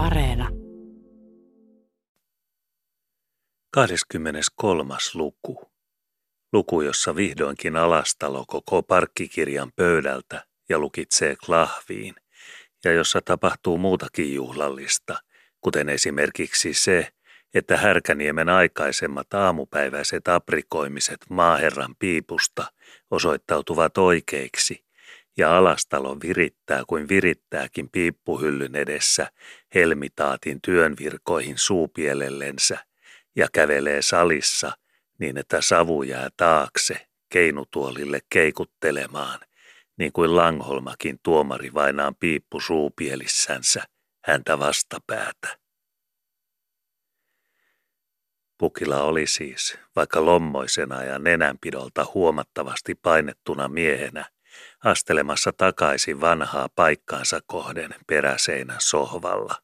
Areena. 23. luku. Luku, jossa vihdoinkin alastalo koko parkkikirjan pöydältä ja lukitsee klahviin, ja jossa tapahtuu muutakin juhlallista, kuten esimerkiksi se, että Härkäniemen aikaisemmat aamupäiväiset aprikoimiset maaherran piipusta osoittautuvat oikeiksi, ja alastalo virittää kuin virittääkin piippuhyllyn edessä helmitaatin työnvirkoihin suupielellensä ja kävelee salissa niin, että savu jää taakse keinutuolille keikuttelemaan, niin kuin Langholmakin tuomari vainaan piippu suupielissänsä häntä vastapäätä. Pukila oli siis, vaikka lommoisena ja nenänpidolta huomattavasti painettuna miehenä, astelemassa takaisin vanhaa paikkaansa kohden peräseinän sohvalla.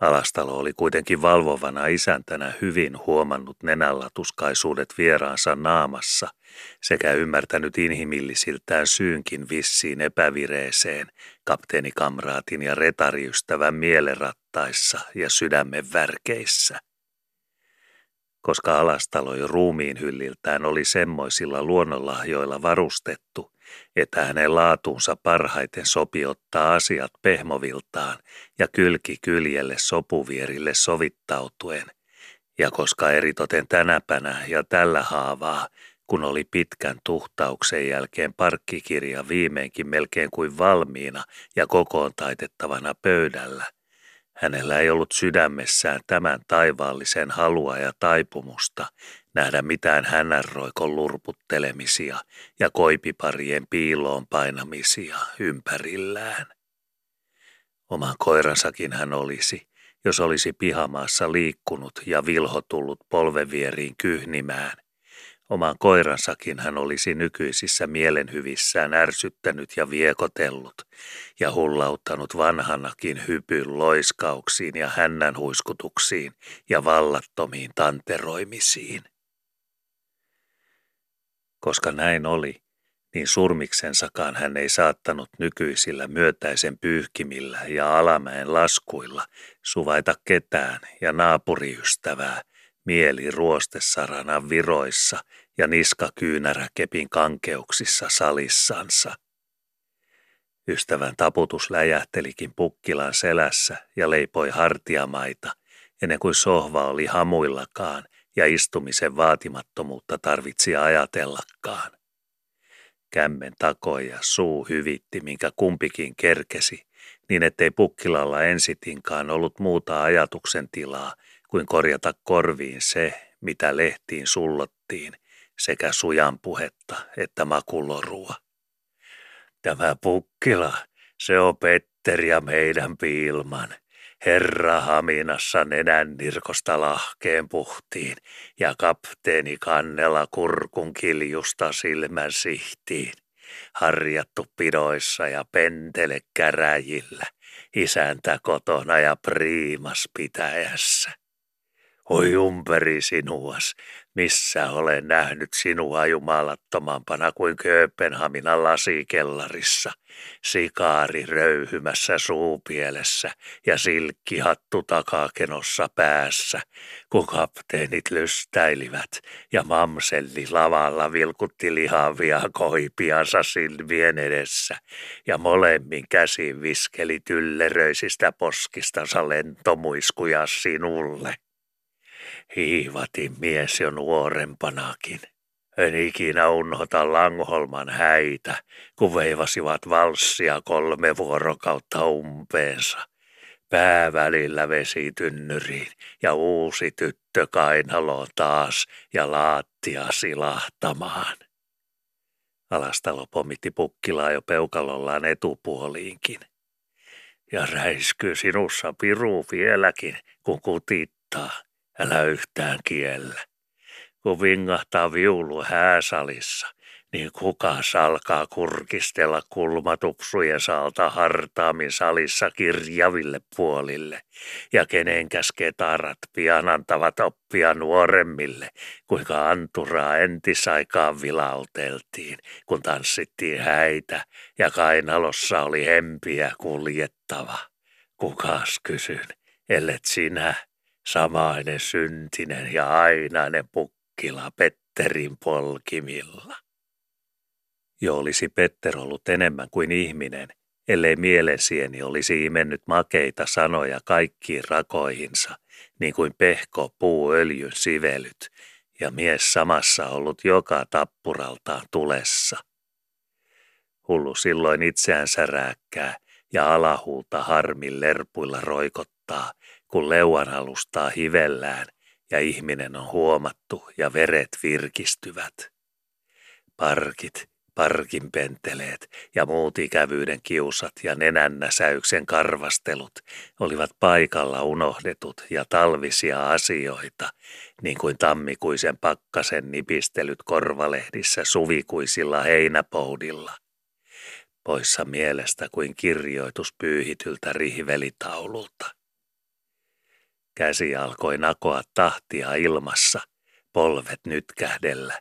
Alastalo oli kuitenkin valvovana isäntänä hyvin huomannut nenänlatuskaisuudet vieraansa naamassa sekä ymmärtänyt inhimillisiltään syynkin vissiin epävireeseen kapteenikamraatin ja retariystävän mielerattaissa ja sydämen värkeissä koska alastalo jo ruumiin hylliltään oli semmoisilla luonnonlahjoilla varustettu, että hänen laatuunsa parhaiten sopi ottaa asiat pehmoviltaan ja kylki kyljelle sopuvierille sovittautuen, ja koska eritoten tänäpänä ja tällä haavaa, kun oli pitkän tuhtauksen jälkeen parkkikirja viimeinkin melkein kuin valmiina ja kokoon taitettavana pöydällä – Hänellä ei ollut sydämessään tämän taivaallisen halua ja taipumusta nähdä mitään hännänroikon lurputtelemisia ja koipiparien piiloon painamisia ympärillään. Oman koiransakin hän olisi, jos olisi pihamaassa liikkunut ja vilho tullut polvevieriin kyhnimään, Oman koiransakin hän olisi nykyisissä mielenhyvissään ärsyttänyt ja viekotellut ja hullauttanut vanhanakin hypyn loiskauksiin ja hännän huiskutuksiin ja vallattomiin tanteroimisiin. Koska näin oli, niin surmiksensakaan hän ei saattanut nykyisillä myötäisen pyyhkimillä ja alamäen laskuilla suvaita ketään ja naapuriystävää, mieli ruostesarana viroissa ja niska kyynäräkepin kankeuksissa salissansa. Ystävän taputus läjähtelikin pukkilan selässä ja leipoi hartiamaita, ennen kuin sohva oli hamuillakaan ja istumisen vaatimattomuutta tarvitsi ajatellakaan. Kämmen takoi ja suu hyvitti, minkä kumpikin kerkesi, niin ettei pukkilalla ensitinkaan ollut muuta ajatuksen tilaa kuin korjata korviin se, mitä lehtiin sullottiin, sekä sujan puhetta että makulorua. Tämä pukkila, se on Petteri ja meidän piilman. Herra Haminassa nenän nirkosta lahkeen puhtiin ja kapteeni kannella kurkun kiljusta silmän sihtiin. Harjattu pidoissa ja pentele käräjillä, isäntä kotona ja priimas pitäjässä. Oi umperi sinuas, missä olen nähnyt sinua jumalattomampana kuin Kööpenhaminan lasikellarissa, sikaari röyhymässä suupielessä ja silkkihattu takakenossa päässä, kun kapteenit lystäilivät ja mamselli lavalla vilkutti lihavia koipiansa silmien edessä ja molemmin käsin viskeli tylleröisistä poskistansa lentomuiskuja sinulle. Hiivatin mies jo nuorempanakin. En ikinä unohta Langholman häitä, kun veivasivat valssia kolme vuorokautta umpeensa. Pää välillä vesitynnyriin ja uusi tyttö kainalo taas ja laattia silahtamaan. Alastalo pomitti pukkilaa jo peukalollaan etupuoliinkin. Ja räiskyy sinussa piru vieläkin, kun kutittaa. Älä yhtään kiellä. Kun vingahtaa viulu hääsalissa, niin kuka alkaa kurkistella kulmatupsujen salta hartaamin salissa kirjaville puolille, ja kenen ketarat pian antavat oppia nuoremmille, kuinka anturaa entisaikaan vilauteltiin, kun tanssittiin häitä ja kainalossa oli hempiä kuljettava. kukas kysyn, ellet sinä, samainen syntinen ja ainainen pukkila Petterin polkimilla. Jo olisi Petter ollut enemmän kuin ihminen, ellei mielensieni olisi imennyt makeita sanoja kaikkiin rakoihinsa, niin kuin pehko puuöljyn sivelyt, ja mies samassa ollut joka tappuraltaan tulessa. Hullu silloin itseänsä rääkkää ja alahuulta harmin lerpuilla roikottaa, kun leuan alustaa hivellään ja ihminen on huomattu ja veret virkistyvät. Parkit, parkin penteleet ja muut ikävyyden kiusat ja nenännäsäyksen karvastelut olivat paikalla unohdetut ja talvisia asioita, niin kuin tammikuisen pakkasen nipistelyt korvalehdissä suvikuisilla heinäpoudilla. Poissa mielestä kuin kirjoitus pyyhityltä rihvelitaululta. Käsi alkoi nakoa tahtia ilmassa, polvet nytkähdellä,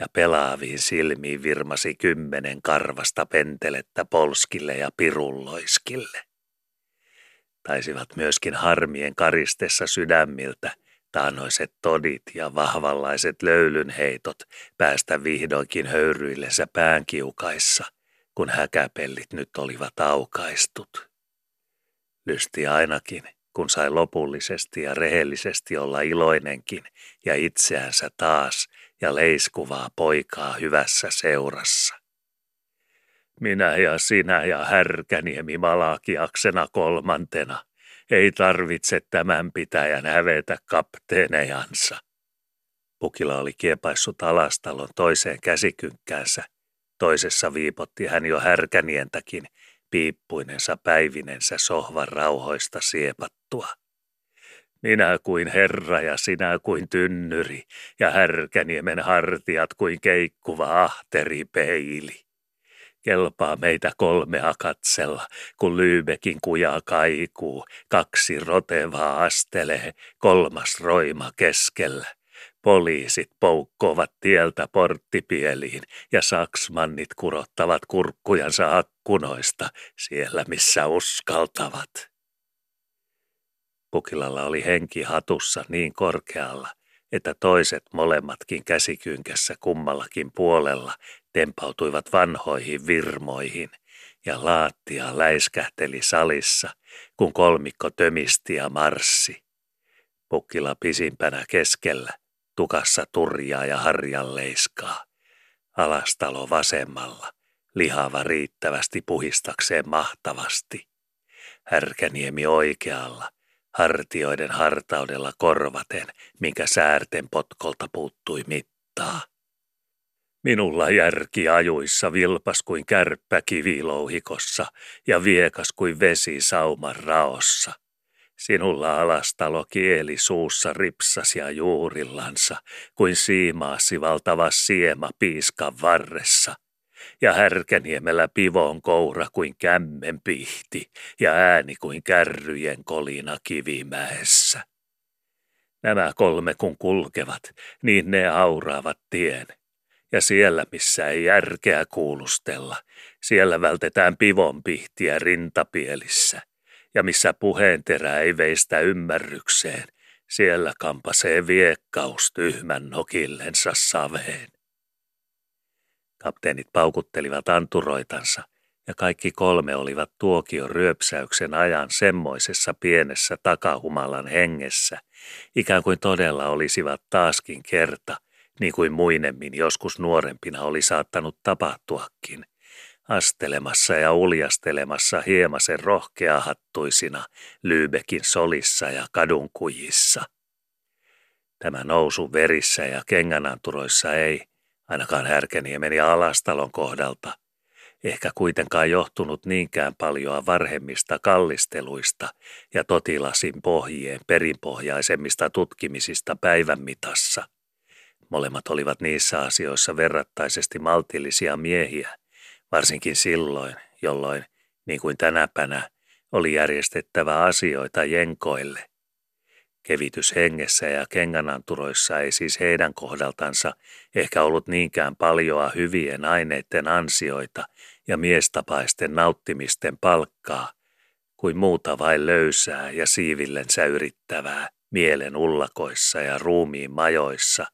ja pelaaviin silmiin virmasi kymmenen karvasta pentelettä polskille ja pirulloiskille. Taisivat myöskin harmien karistessa sydämiltä taanoiset todit ja vahvallaiset löylynheitot päästä vihdoinkin höyryillensä päänkiukaissa, kun häkäpellit nyt olivat aukaistut. Lysti ainakin, kun sai lopullisesti ja rehellisesti olla iloinenkin ja itseänsä taas ja leiskuvaa poikaa hyvässä seurassa. Minä ja sinä ja Härkäniemi Malakiaksena kolmantena ei tarvitse tämän pitäjän hävetä kapteenejansa. Pukila oli kiepaissut alastalon toiseen käsikynkkäänsä. Toisessa viipotti hän jo härkänientäkin piippuinensa päivinensä sohvan rauhoista siepattua. Minä kuin herra ja sinä kuin tynnyri ja härkäniemen hartiat kuin keikkuva ahteri peili. Kelpaa meitä kolmea katsella, kun Lyybekin kuja kaikuu, kaksi rotevaa astelee, kolmas roima keskellä. Poliisit poukkovat tieltä porttipieliin ja saksmannit kurottavat kurkkujansa akkunoista siellä, missä uskaltavat. Pukilalla oli henki hatussa niin korkealla, että toiset molemmatkin käsikynkässä kummallakin puolella tempautuivat vanhoihin virmoihin, ja laattia läiskähteli salissa, kun kolmikko tömisti ja marssi. Pukkila pisimpänä keskellä, tukassa turjaa ja harjanleiskaa. Alastalo vasemmalla, lihava riittävästi puhistakseen mahtavasti. Härkäniemi oikealla, hartioiden hartaudella korvaten, minkä säärten potkolta puuttui mittaa. Minulla järki ajuissa vilpas kuin kärppä kivilouhikossa ja viekas kuin vesi sauman raossa. Sinulla alastalo kieli suussa ripsas ja juurillansa, kuin siimaasi valtava siema piiskan varressa – ja härkäniemellä pivon koura kuin kämmen pihti ja ääni kuin kärryjen kolina kivimäessä. Nämä kolme kun kulkevat, niin ne auraavat tien. Ja siellä, missä ei järkeä kuulustella, siellä vältetään pivon pihtiä rintapielissä. Ja missä puheenterä ei veistä ymmärrykseen, siellä kampasee viekkaus tyhmän nokillensa saveen. Kapteenit paukuttelivat anturoitansa, ja kaikki kolme olivat tuokion ryöpsäyksen ajan semmoisessa pienessä takahumalan hengessä, ikään kuin todella olisivat taaskin kerta, niin kuin muinemmin joskus nuorempina oli saattanut tapahtuakin, astelemassa ja uljastelemassa hiemasen rohkeahattuisina Lyybekin solissa ja kadunkujissa. Tämä nousu verissä ja kengänanturoissa ei, ainakaan Härkäniemen ja Alastalon kohdalta, ehkä kuitenkaan johtunut niinkään paljoa varhemmista kallisteluista ja totilasin pohjien perinpohjaisemmista tutkimisista päivän mitassa. Molemmat olivat niissä asioissa verrattaisesti maltillisia miehiä, varsinkin silloin, jolloin, niin kuin tänäpänä, oli järjestettävä asioita jenkoille – Kevitys hengessä ja kengänanturoissa ei siis heidän kohdaltansa ehkä ollut niinkään paljoa hyvien aineiden ansioita ja miestapaisten nauttimisten palkkaa, kuin muuta vain löysää ja siivillensä yrittävää mielen ullakoissa ja ruumiin majoissa,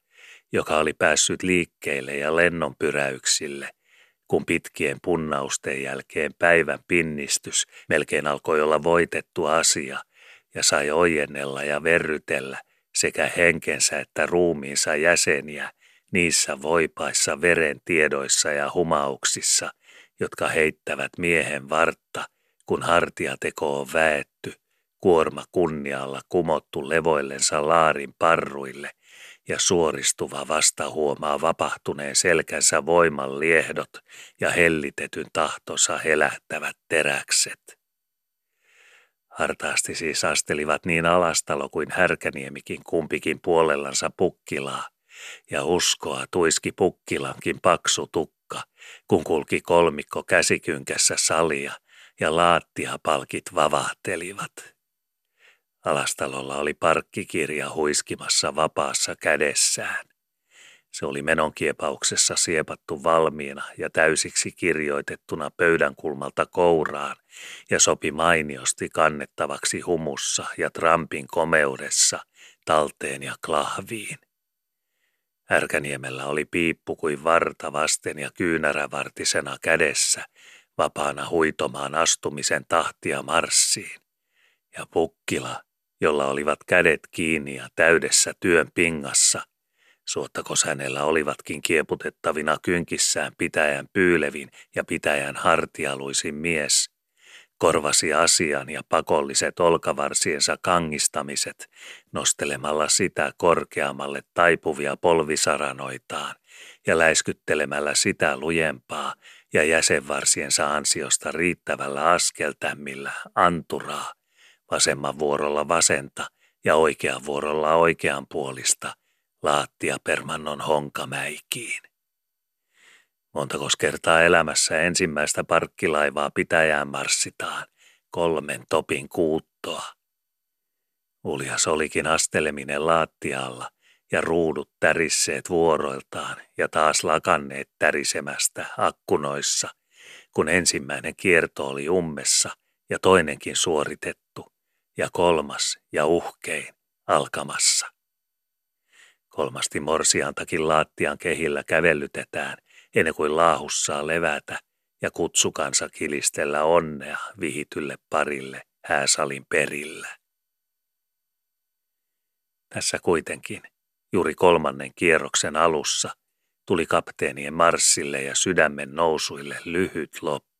joka oli päässyt liikkeelle ja lennonpyräyksille, kun pitkien punnausten jälkeen päivän pinnistys melkein alkoi olla voitettu asia ja sai ojennella ja verrytellä sekä henkensä että ruumiinsa jäseniä niissä voipaissa veren tiedoissa ja humauksissa, jotka heittävät miehen vartta, kun hartiateko on väetty, kuorma kunnialla kumottu levoillensa laarin parruille ja suoristuva vasta huomaa vapahtuneen selkänsä voiman liehdot ja hellitetyn tahtonsa helähtävät teräkset. Hartaasti siis astelivat niin alastalo kuin härkäniemikin kumpikin puolellansa pukkilaa, ja uskoa tuiski pukkilankin paksu tukka, kun kulki kolmikko käsikynkässä salia ja laattiapalkit vavahtelivat. Alastalolla oli parkkikirja huiskimassa vapaassa kädessään. Se oli menonkiepauksessa siepattu valmiina ja täysiksi kirjoitettuna pöydän kulmalta kouraan ja sopi mainiosti kannettavaksi humussa ja trampin komeudessa, talteen ja klahviin. Härkäniemellä oli piippu kuin varta vasten ja kyynärävartisena kädessä, vapaana huitomaan astumisen tahtia marssiin. Ja pukkila, jolla olivat kädet kiinni ja täydessä työn pingassa, suottakos hänellä olivatkin kieputettavina kynkissään pitäjän pyylevin ja pitäjän hartialuisin mies, korvasi asian ja pakolliset olkavarsiensa kangistamiset nostelemalla sitä korkeammalle taipuvia polvisaranoitaan ja läiskyttelemällä sitä lujempaa ja jäsenvarsiensa ansiosta riittävällä askeltämmillä anturaa, vasemman vuorolla vasenta ja oikean vuorolla oikean puolista, laattia permannon honkamäikiin. Montako kertaa elämässä ensimmäistä parkkilaivaa pitäjään marssitaan, kolmen topin kuuttoa. Uljas olikin asteleminen laattialla ja ruudut tärisseet vuoroiltaan ja taas lakanneet tärisemästä akkunoissa, kun ensimmäinen kierto oli ummessa ja toinenkin suoritettu ja kolmas ja uhkein alkamassa. Kolmasti morsiantakin laattian kehillä kävellytetään ennen kuin laahussaa levätä ja kutsukansa kilistellä onnea vihitylle parille hääsalin perillä. Tässä kuitenkin, juuri kolmannen kierroksen alussa, tuli kapteenien marssille ja sydämen nousuille lyhyt loppu.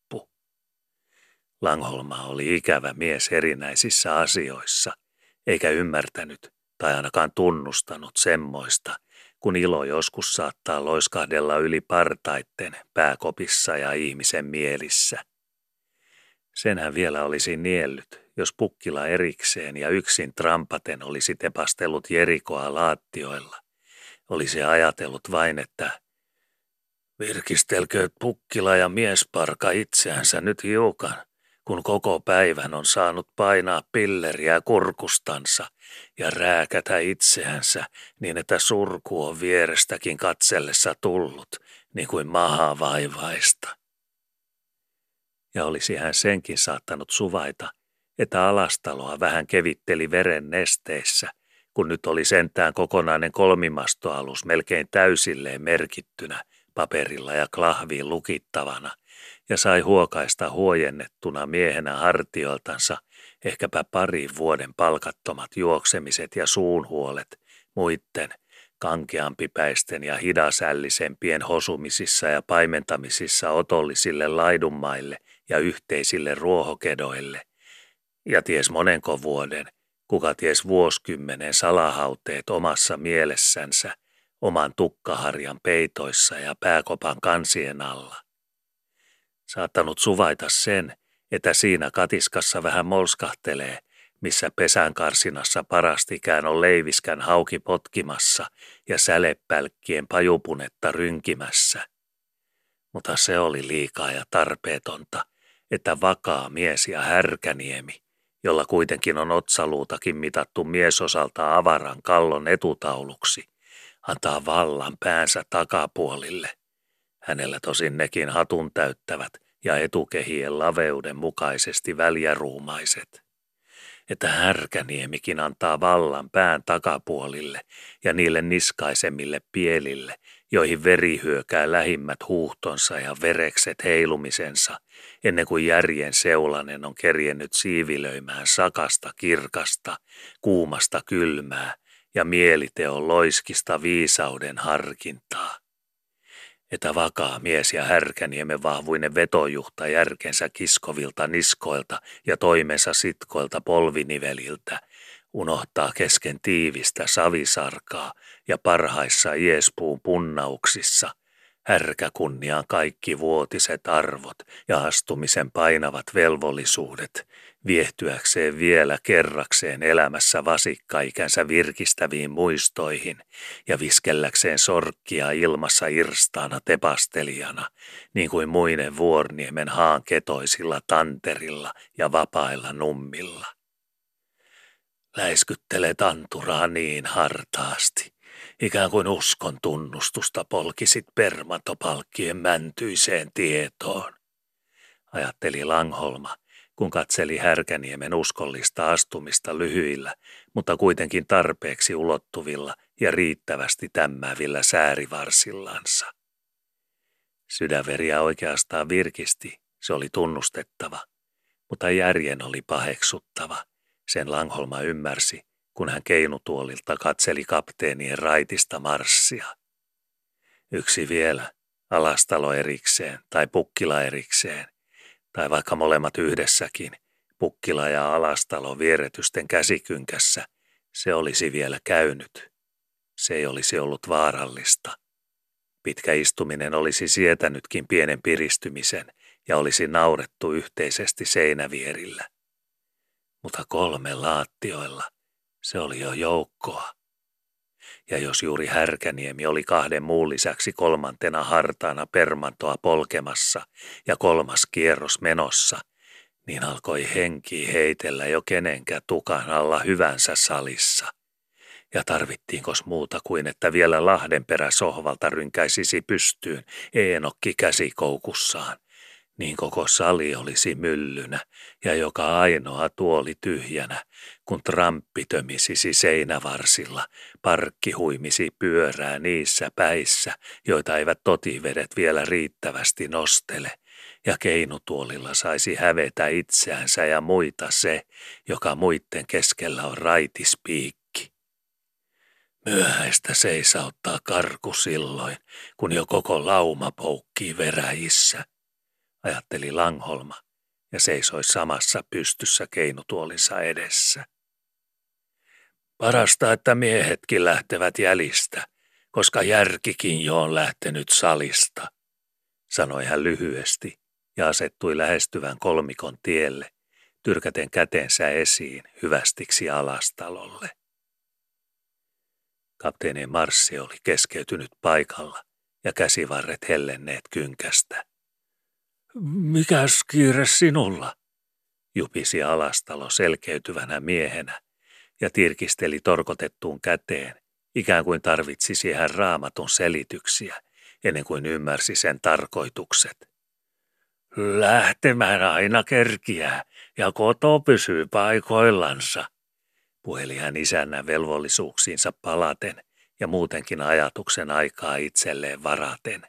Langholma oli ikävä mies erinäisissä asioissa, eikä ymmärtänyt tai ainakaan tunnustanut semmoista, kun ilo joskus saattaa loiskahdella yli partaitten pääkopissa ja ihmisen mielissä. Senhän vielä olisi niellyt, jos pukkila erikseen ja yksin trampaten olisi tepastellut Jerikoa laattioilla. Olisi ajatellut vain, että virkistelkööt pukkila ja miesparka itseänsä nyt hiukan, kun koko päivän on saanut painaa pilleriä kurkustansa ja rääkätä itseänsä niin, että surku on vierestäkin katsellessa tullut, niin kuin maha vaivaista. Ja olisi hän senkin saattanut suvaita, että alastaloa vähän kevitteli veren nesteissä, kun nyt oli sentään kokonainen kolmimastoalus melkein täysilleen merkittynä paperilla ja klahviin lukittavana – ja sai huokaista huojennettuna miehenä hartioiltansa ehkäpä pari vuoden palkattomat juoksemiset ja suunhuolet muitten kankeampipäisten ja hidasällisempien hosumisissa ja paimentamisissa otollisille laidunmaille ja yhteisille ruohokedoille, ja ties monenko vuoden, kuka ties vuosikymmenen salahauteet omassa mielessänsä, oman tukkaharjan peitoissa ja pääkopan kansien alla saattanut suvaita sen, että siinä katiskassa vähän molskahtelee, missä pesän karsinassa parastikään on leiviskän hauki potkimassa ja sälepälkkien pajupunetta rynkimässä. Mutta se oli liikaa ja tarpeetonta, että vakaa mies ja härkäniemi, jolla kuitenkin on otsaluutakin mitattu miesosalta avaran kallon etutauluksi, antaa vallan päänsä takapuolille – Hänellä tosin nekin hatun täyttävät ja etukehien laveuden mukaisesti väljäruumaiset. Että härkäniemikin antaa vallan pään takapuolille ja niille niskaisemmille pielille, joihin veri hyökää lähimmät huuhtonsa ja verekset heilumisensa, ennen kuin järjen seulanen on kerjennyt siivilöimään sakasta kirkasta, kuumasta kylmää ja mieliteon loiskista viisauden harkintaa että vakaa mies ja härkäniemen vahvuinen vetojuhta järkensä kiskovilta niskoilta ja toimensa sitkoilta polviniveliltä unohtaa kesken tiivistä savisarkaa ja parhaissa iespuun punnauksissa – härkäkunniaan kaikki vuotiset arvot ja astumisen painavat velvollisuudet, viehtyäkseen vielä kerrakseen elämässä vasikkaikänsä virkistäviin muistoihin ja viskelläkseen sorkkia ilmassa irstaana tepastelijana, niin kuin muinen Vuorniemen haan ketoisilla tanterilla ja vapailla nummilla. Läiskyttelee tanturaa niin hartaasti, ikään kuin uskon tunnustusta polkisit permatopalkkien mäntyiseen tietoon. Ajatteli Langholma, kun katseli Härkäniemen uskollista astumista lyhyillä, mutta kuitenkin tarpeeksi ulottuvilla ja riittävästi tämmävillä säärivarsillansa. Sydänveriä oikeastaan virkisti, se oli tunnustettava, mutta järjen oli paheksuttava, sen Langholma ymmärsi, kun hän keinutuolilta katseli kapteenien raitista marssia. Yksi vielä, alastalo erikseen tai pukkila erikseen, tai vaikka molemmat yhdessäkin, pukkila ja alastalo vieretysten käsikynkässä, se olisi vielä käynyt. Se ei olisi ollut vaarallista. Pitkä istuminen olisi sietänytkin pienen piristymisen ja olisi naurettu yhteisesti seinävierillä. Mutta kolme laattioilla, se oli jo joukkoa. Ja jos juuri Härkäniemi oli kahden muun lisäksi kolmantena hartaana permantoa polkemassa ja kolmas kierros menossa, niin alkoi henki heitellä jo kenenkä tukan alla hyvänsä salissa. Ja tarvittiinkos muuta kuin, että vielä Lahdenperä sohvalta rynkäisisi pystyyn Eenokki käsikoukussaan, niin koko sali olisi myllynä ja joka ainoa tuoli tyhjänä, kun tramppi tömisisi seinävarsilla, parkki huimisi pyörää niissä päissä, joita eivät totivedet vielä riittävästi nostele, ja keinutuolilla saisi hävetä itseänsä ja muita se, joka muitten keskellä on raitispiikki. Myöhäistä seisauttaa karku silloin, kun jo koko lauma poukkii veräjissä – ajatteli Langholma ja seisoi samassa pystyssä keinutuolinsa edessä. Parasta, että miehetkin lähtevät jälistä, koska järkikin jo on lähtenyt salista, sanoi hän lyhyesti ja asettui lähestyvän kolmikon tielle, tyrkäten kätensä esiin hyvästiksi alastalolle. Kapteenin marssi oli keskeytynyt paikalla ja käsivarret hellenneet kynkästä. Mikäs kiire sinulla? Jupisi alastalo selkeytyvänä miehenä ja tirkisteli torkotettuun käteen, ikään kuin tarvitsisi hän raamatun selityksiä ennen kuin ymmärsi sen tarkoitukset. Lähtemään aina kerkiää ja koto pysyy paikoillansa, puheli hän isännän velvollisuuksiinsa palaten ja muutenkin ajatuksen aikaa itselleen varaten.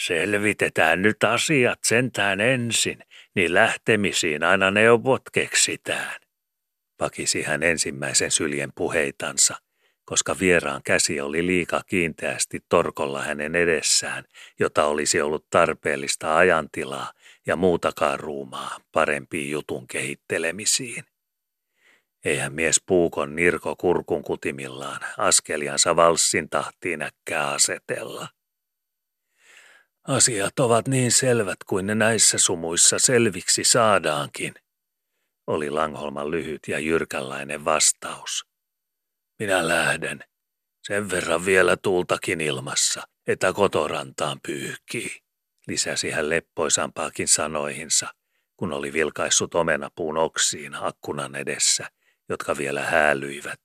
Selvitetään nyt asiat sentään ensin, niin lähtemisiin aina neuvot keksitään. Pakisi hän ensimmäisen syljen puheitansa, koska vieraan käsi oli liika kiinteästi torkolla hänen edessään, jota olisi ollut tarpeellista ajantilaa ja muutakaan ruumaa parempiin jutun kehittelemisiin. Eihän mies puukon nirko kurkun kutimillaan askeliansa valssin tahtiin äkkää asetella. Asiat ovat niin selvät kuin ne näissä sumuissa selviksi saadaankin, oli Langholman lyhyt ja jyrkänlainen vastaus. Minä lähden. Sen verran vielä tuultakin ilmassa, että kotorantaan pyyhkii, lisäsi hän leppoisampaakin sanoihinsa, kun oli vilkaissut omenapuun oksiin akkunan edessä, jotka vielä häälyivät.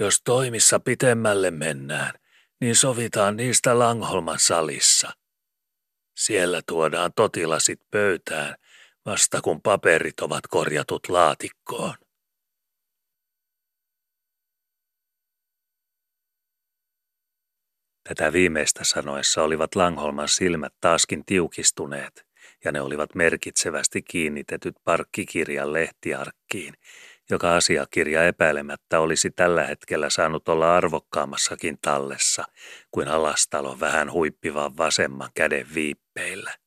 Jos toimissa pitemmälle mennään, niin sovitaan niistä Langholman salissa. Siellä tuodaan totilasit pöytään, vasta kun paperit ovat korjatut laatikkoon. Tätä viimeistä sanoessa olivat Langholman silmät taaskin tiukistuneet, ja ne olivat merkitsevästi kiinnitetyt parkkikirjan lehtiarkkiin, joka asiakirja epäilemättä olisi tällä hetkellä saanut olla arvokkaammassakin tallessa kuin alastalon vähän huippivan vasemman käden viippeillä.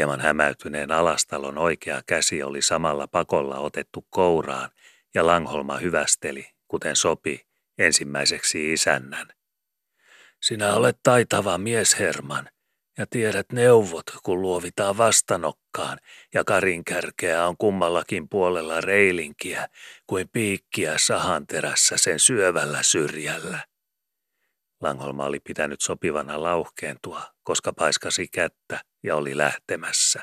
Hieman hämäytyneen alastalon oikea käsi oli samalla pakolla otettu kouraan ja Langholma hyvästeli, kuten sopi, ensimmäiseksi isännän. Sinä olet taitava mies, Herman, ja tiedät neuvot, kun luovitaan vastanokkaan, ja karinkärkeä on kummallakin puolella reilinkiä, kuin piikkiä sahanterässä sen syövällä syrjällä. Langholma oli pitänyt sopivana lauhkeentua, koska paiskasi kättä ja oli lähtemässä.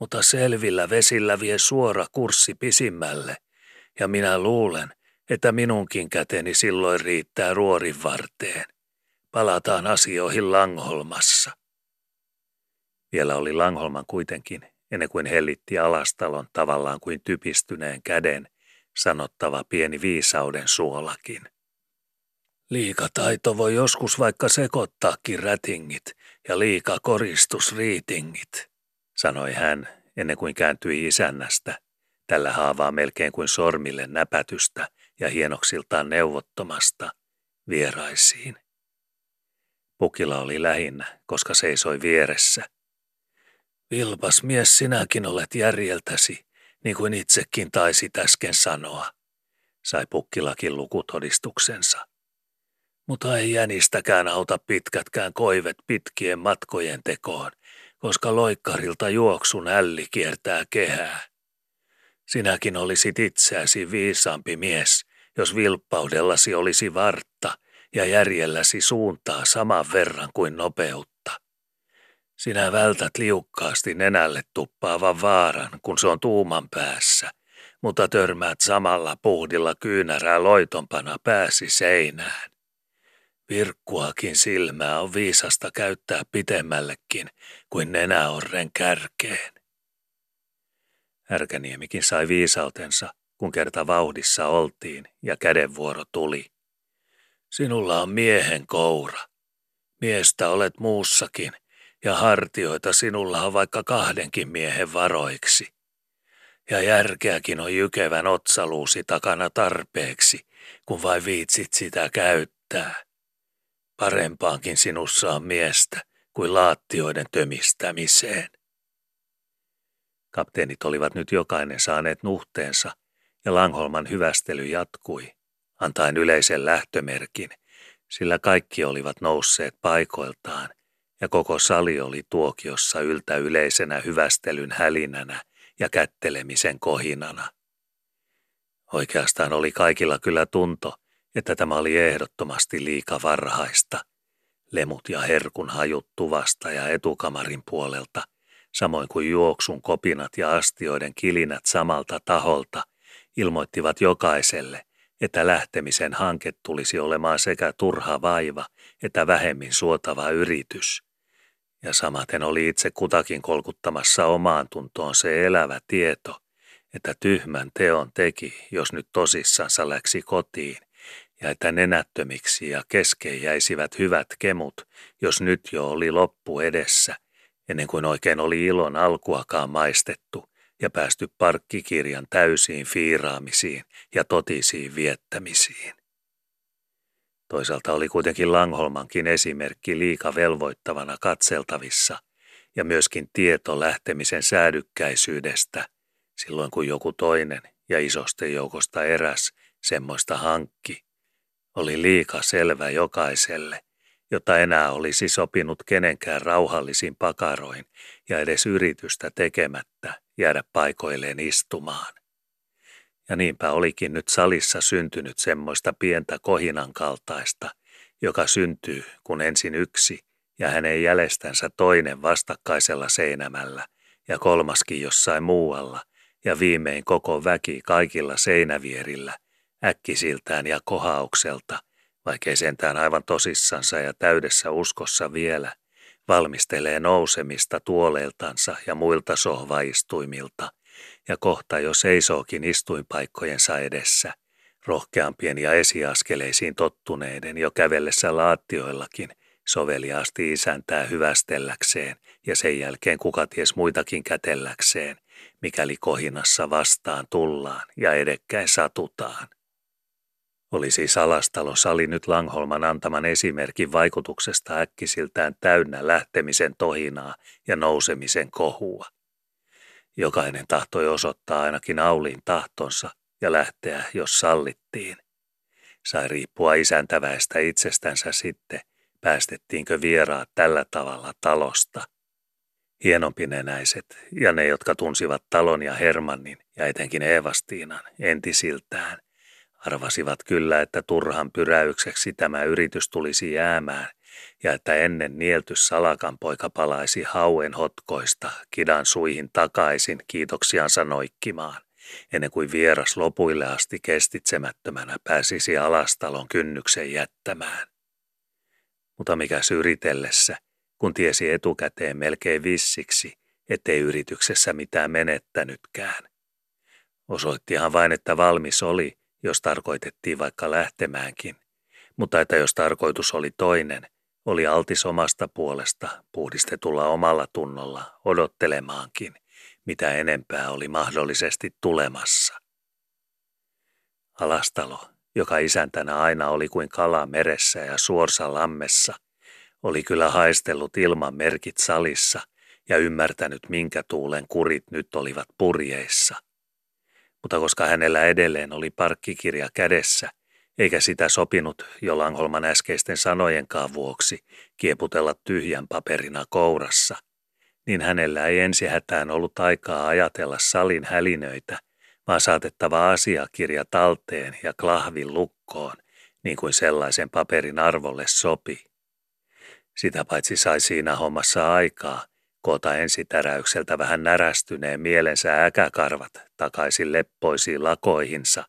Mutta selvillä vesillä vie suora kurssi pisimmälle, ja minä luulen, että minunkin käteni silloin riittää ruorin varteen. Palataan asioihin Langholmassa. Vielä oli Langholman kuitenkin, ennen kuin hellitti alastalon tavallaan kuin typistyneen käden, sanottava pieni viisauden suolakin. Liikataito voi joskus vaikka sekoittaakin rätingit ja liika koristusriitingit, sanoi hän ennen kuin kääntyi isännästä, tällä haavaa melkein kuin sormille näpätystä ja hienoksiltaan neuvottomasta, vieraisiin. Pukila oli lähinnä, koska seisoi vieressä. Vilpas mies sinäkin olet järjeltäsi, niin kuin itsekin taisi äsken sanoa, sai Pukkilakin lukutodistuksensa. Mutta ei jänistäkään auta pitkätkään koivet pitkien matkojen tekoon, koska loikkarilta juoksun älli kiertää kehää. Sinäkin olisit itseäsi viisaampi mies, jos vilppaudellasi olisi vartta ja järjelläsi suuntaa saman verran kuin nopeutta. Sinä vältät liukkaasti nenälle tuppaavan vaaran, kun se on tuuman päässä, mutta törmäät samalla puhdilla kyynärää loitompana pääsi seinään. Virkkuakin silmää on viisasta käyttää pitemmällekin kuin nenäorren kärkeen. Härkäniemikin sai viisautensa, kun kerta vauhdissa oltiin ja kädenvuoro tuli. Sinulla on miehen koura. Miestä olet muussakin, ja hartioita sinulla on vaikka kahdenkin miehen varoiksi. Ja järkeäkin on jykevän otsaluusi takana tarpeeksi, kun vain viitsit sitä käyttää. Parempaankin sinussa on miestä kuin laattioiden tömistämiseen. Kapteenit olivat nyt jokainen saaneet nuhteensa, ja Langholman hyvästely jatkui, antaen yleisen lähtömerkin, sillä kaikki olivat nousseet paikoiltaan, ja koko sali oli tuokiossa yltä yleisenä hyvästelyn hälinänä ja kättelemisen kohinana. Oikeastaan oli kaikilla kyllä tunto, että tämä oli ehdottomasti liika varhaista. Lemut ja herkun hajut tuvasta ja etukamarin puolelta, samoin kuin juoksun kopinat ja astioiden kilinät samalta taholta, ilmoittivat jokaiselle, että lähtemisen hanke tulisi olemaan sekä turha vaiva että vähemmin suotava yritys. Ja samaten oli itse kutakin kolkuttamassa omaan tuntoon se elävä tieto, että tyhmän teon teki, jos nyt tosissansa läksi kotiin, ja että nenättömiksi ja kesken jäisivät hyvät kemut, jos nyt jo oli loppu edessä, ennen kuin oikein oli ilon alkuakaan maistettu ja päästy parkkikirjan täysiin fiiraamisiin ja totisiin viettämisiin. Toisaalta oli kuitenkin Langholmankin esimerkki liika velvoittavana katseltavissa ja myöskin tieto lähtemisen säädykkäisyydestä, silloin kun joku toinen ja isosten joukosta eräs semmoista hankki, oli liika selvä jokaiselle, jota enää olisi sopinut kenenkään rauhallisin pakaroin ja edes yritystä tekemättä jäädä paikoilleen istumaan. Ja niinpä olikin nyt salissa syntynyt semmoista pientä kohinan kaltaista, joka syntyy, kun ensin yksi ja hänen jäljestänsä toinen vastakkaisella seinämällä ja kolmaskin jossain muualla ja viimein koko väki kaikilla seinävierillä äkkisiltään ja kohaukselta, vaikkei sentään aivan tosissansa ja täydessä uskossa vielä, valmistelee nousemista tuoleiltansa ja muilta sohvaistuimilta, ja kohta jo seisookin istuinpaikkojensa edessä, rohkeampien ja esiaskeleisiin tottuneiden jo kävellessä laattioillakin soveliaasti isäntää hyvästelläkseen ja sen jälkeen kuka ties muitakin kätelläkseen, mikäli kohinassa vastaan tullaan ja edekkäin satutaan. Oli siis alastalo sali nyt Langholman antaman esimerkin vaikutuksesta äkkisiltään täynnä lähtemisen tohinaa ja nousemisen kohua. Jokainen tahtoi osoittaa ainakin Auliin tahtonsa ja lähteä, jos sallittiin. Sai riippua isäntäväistä itsestänsä sitten, päästettiinkö vieraat tällä tavalla talosta. Hienompinenäiset ja ne, jotka tunsivat talon ja Hermannin ja etenkin Eevastiinan entisiltään, arvasivat kyllä, että turhan pyräykseksi tämä yritys tulisi jäämään ja että ennen nielty salakan poika palaisi hauen hotkoista kidan suihin takaisin kiitoksiansa noikkimaan, ennen kuin vieras lopuille asti kestitsemättömänä pääsisi alastalon kynnyksen jättämään. Mutta mikä yritellessä, kun tiesi etukäteen melkein vissiksi, ettei yrityksessä mitään menettänytkään. Osoittihan vain, että valmis oli, jos tarkoitettiin vaikka lähtemäänkin, mutta että jos tarkoitus oli toinen, oli altis omasta puolesta puhdistetulla omalla tunnolla odottelemaankin, mitä enempää oli mahdollisesti tulemassa. Alastalo, joka isäntänä aina oli kuin kala meressä ja suorsa lammessa, oli kyllä haistellut ilman merkit salissa ja ymmärtänyt, minkä tuulen kurit nyt olivat purjeissa. Mutta koska hänellä edelleen oli parkkikirja kädessä, eikä sitä sopinut jo Langholman äskeisten sanojenkaan vuoksi kieputella tyhjän paperina kourassa, niin hänellä ei ensi hätään ollut aikaa ajatella salin hälinöitä, vaan saatettava asiakirja talteen ja klahvin lukkoon, niin kuin sellaisen paperin arvolle sopi. Sitä paitsi sai siinä hommassa aikaa, koota ensitäräykseltä vähän närästyneen mielensä äkäkarvat takaisin leppoisiin lakoihinsa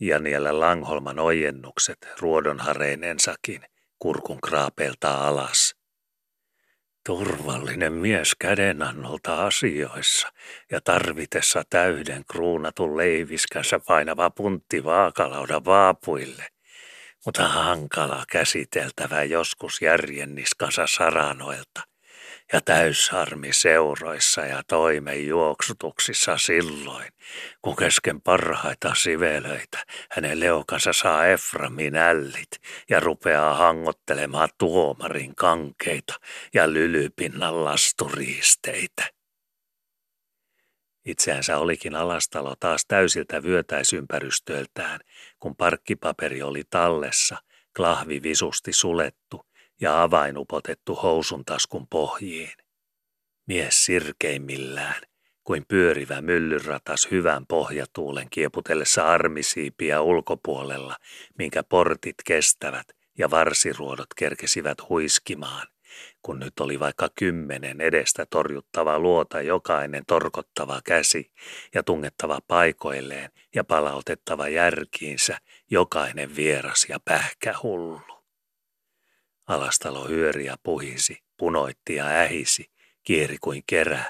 ja niellä Langholman ojennukset ruodonhareinensakin kurkun kraapeilta alas. Turvallinen mies kädenannolta asioissa ja tarvitessa täyden kruunatun leiviskässä painava puntti vaakalaudan vaapuille – mutta hankala käsiteltävä joskus järjenniskansa saranoilta ja täysharmi seuroissa ja toimen juoksutuksissa silloin, kun kesken parhaita sivelöitä hänen leukansa saa Eframin ällit ja rupeaa hangottelemaan tuomarin kankeita ja lylypinnan lasturiisteitä. Itseänsä olikin alastalo taas täysiltä vyötäisympärystöltään, kun parkkipaperi oli tallessa, klahvi visusti sulettu ja avain upotettu housun taskun pohjiin. Mies sirkeimmillään, kuin pyörivä myllyratas hyvän pohjatuulen kieputellessa armisiipiä ulkopuolella, minkä portit kestävät ja varsiruodot kerkesivät huiskimaan, kun nyt oli vaikka kymmenen edestä torjuttava luota jokainen torkottava käsi ja tungettava paikoilleen ja palautettava järkiinsä jokainen vieras ja pähkähullu. Alastalo hyöri ja puhisi, punoitti ja ähisi, kieri kuin kerä,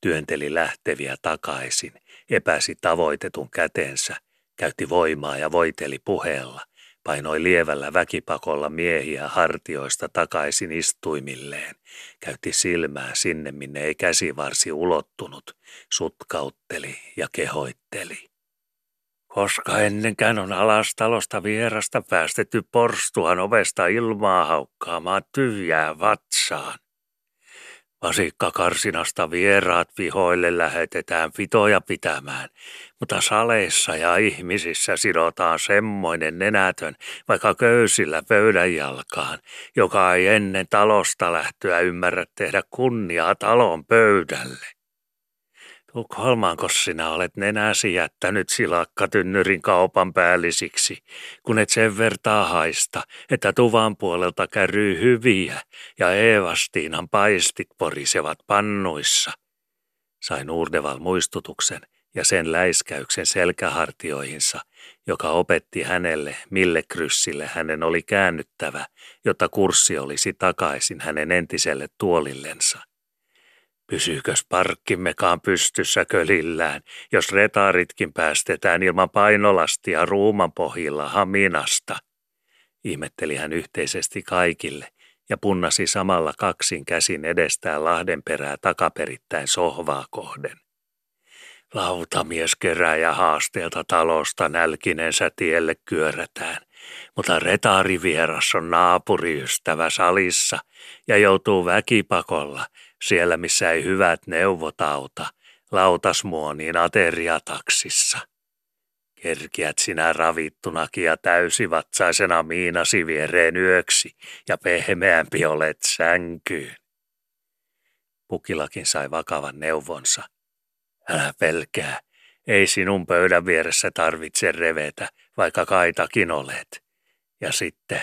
työnteli lähteviä takaisin, epäsi tavoitetun kätensä, käytti voimaa ja voiteli puheella – painoi lievällä väkipakolla miehiä hartioista takaisin istuimilleen, käytti silmää sinne, minne ei käsivarsi ulottunut, sutkautteli ja kehoitteli. Koska ennenkään on alastalosta vierasta päästetty porstuan ovesta ilmaa haukkaamaan tyhjää vatsaan. Vasikkakarsinasta vieraat vihoille lähetetään pitoja pitämään, mutta saleissa ja ihmisissä sidotaan semmoinen nenätön, vaikka köysillä pöydän jalkaan, joka ei ennen talosta lähtöä ymmärrä tehdä kunniaa talon pöydälle. Tukholmaanko sinä olet nenäsi jättänyt silakkatynnyrin kaupan päällisiksi, kun et sen vertaa haista, että tuvan puolelta käryy hyviä ja Eevastiinan paistit porisevat pannuissa? Sain Urdeval muistutuksen ja sen läiskäyksen selkähartioihinsa, joka opetti hänelle, mille kryssille hänen oli käännyttävä, jotta kurssi olisi takaisin hänen entiselle tuolillensa. Pysyykös parkkimmekaan pystyssä kölillään, jos retaaritkin päästetään ilman painolastia ruuman pohjilla Haminasta? Ihmetteli hän yhteisesti kaikille ja punnasi samalla kaksin käsin edestään Lahdenperää takaperittäin sohvaa kohden. Lautamies kerää ja haasteelta talosta nälkinensä tielle kyörätään, mutta retaarivieras on naapuriystävä salissa ja joutuu väkipakolla siellä, missä ei hyvät neuvot auta, lautasmuoniin ateriataksissa. Kerkiät sinä ravittunakin ja täysivatsaisena miinasi viereen yöksi ja pehmeämpi olet sänkyyn. Pukilakin sai vakavan neuvonsa. Älä pelkää, ei sinun pöydän vieressä tarvitse revetä, vaikka kaitakin olet. Ja sitten,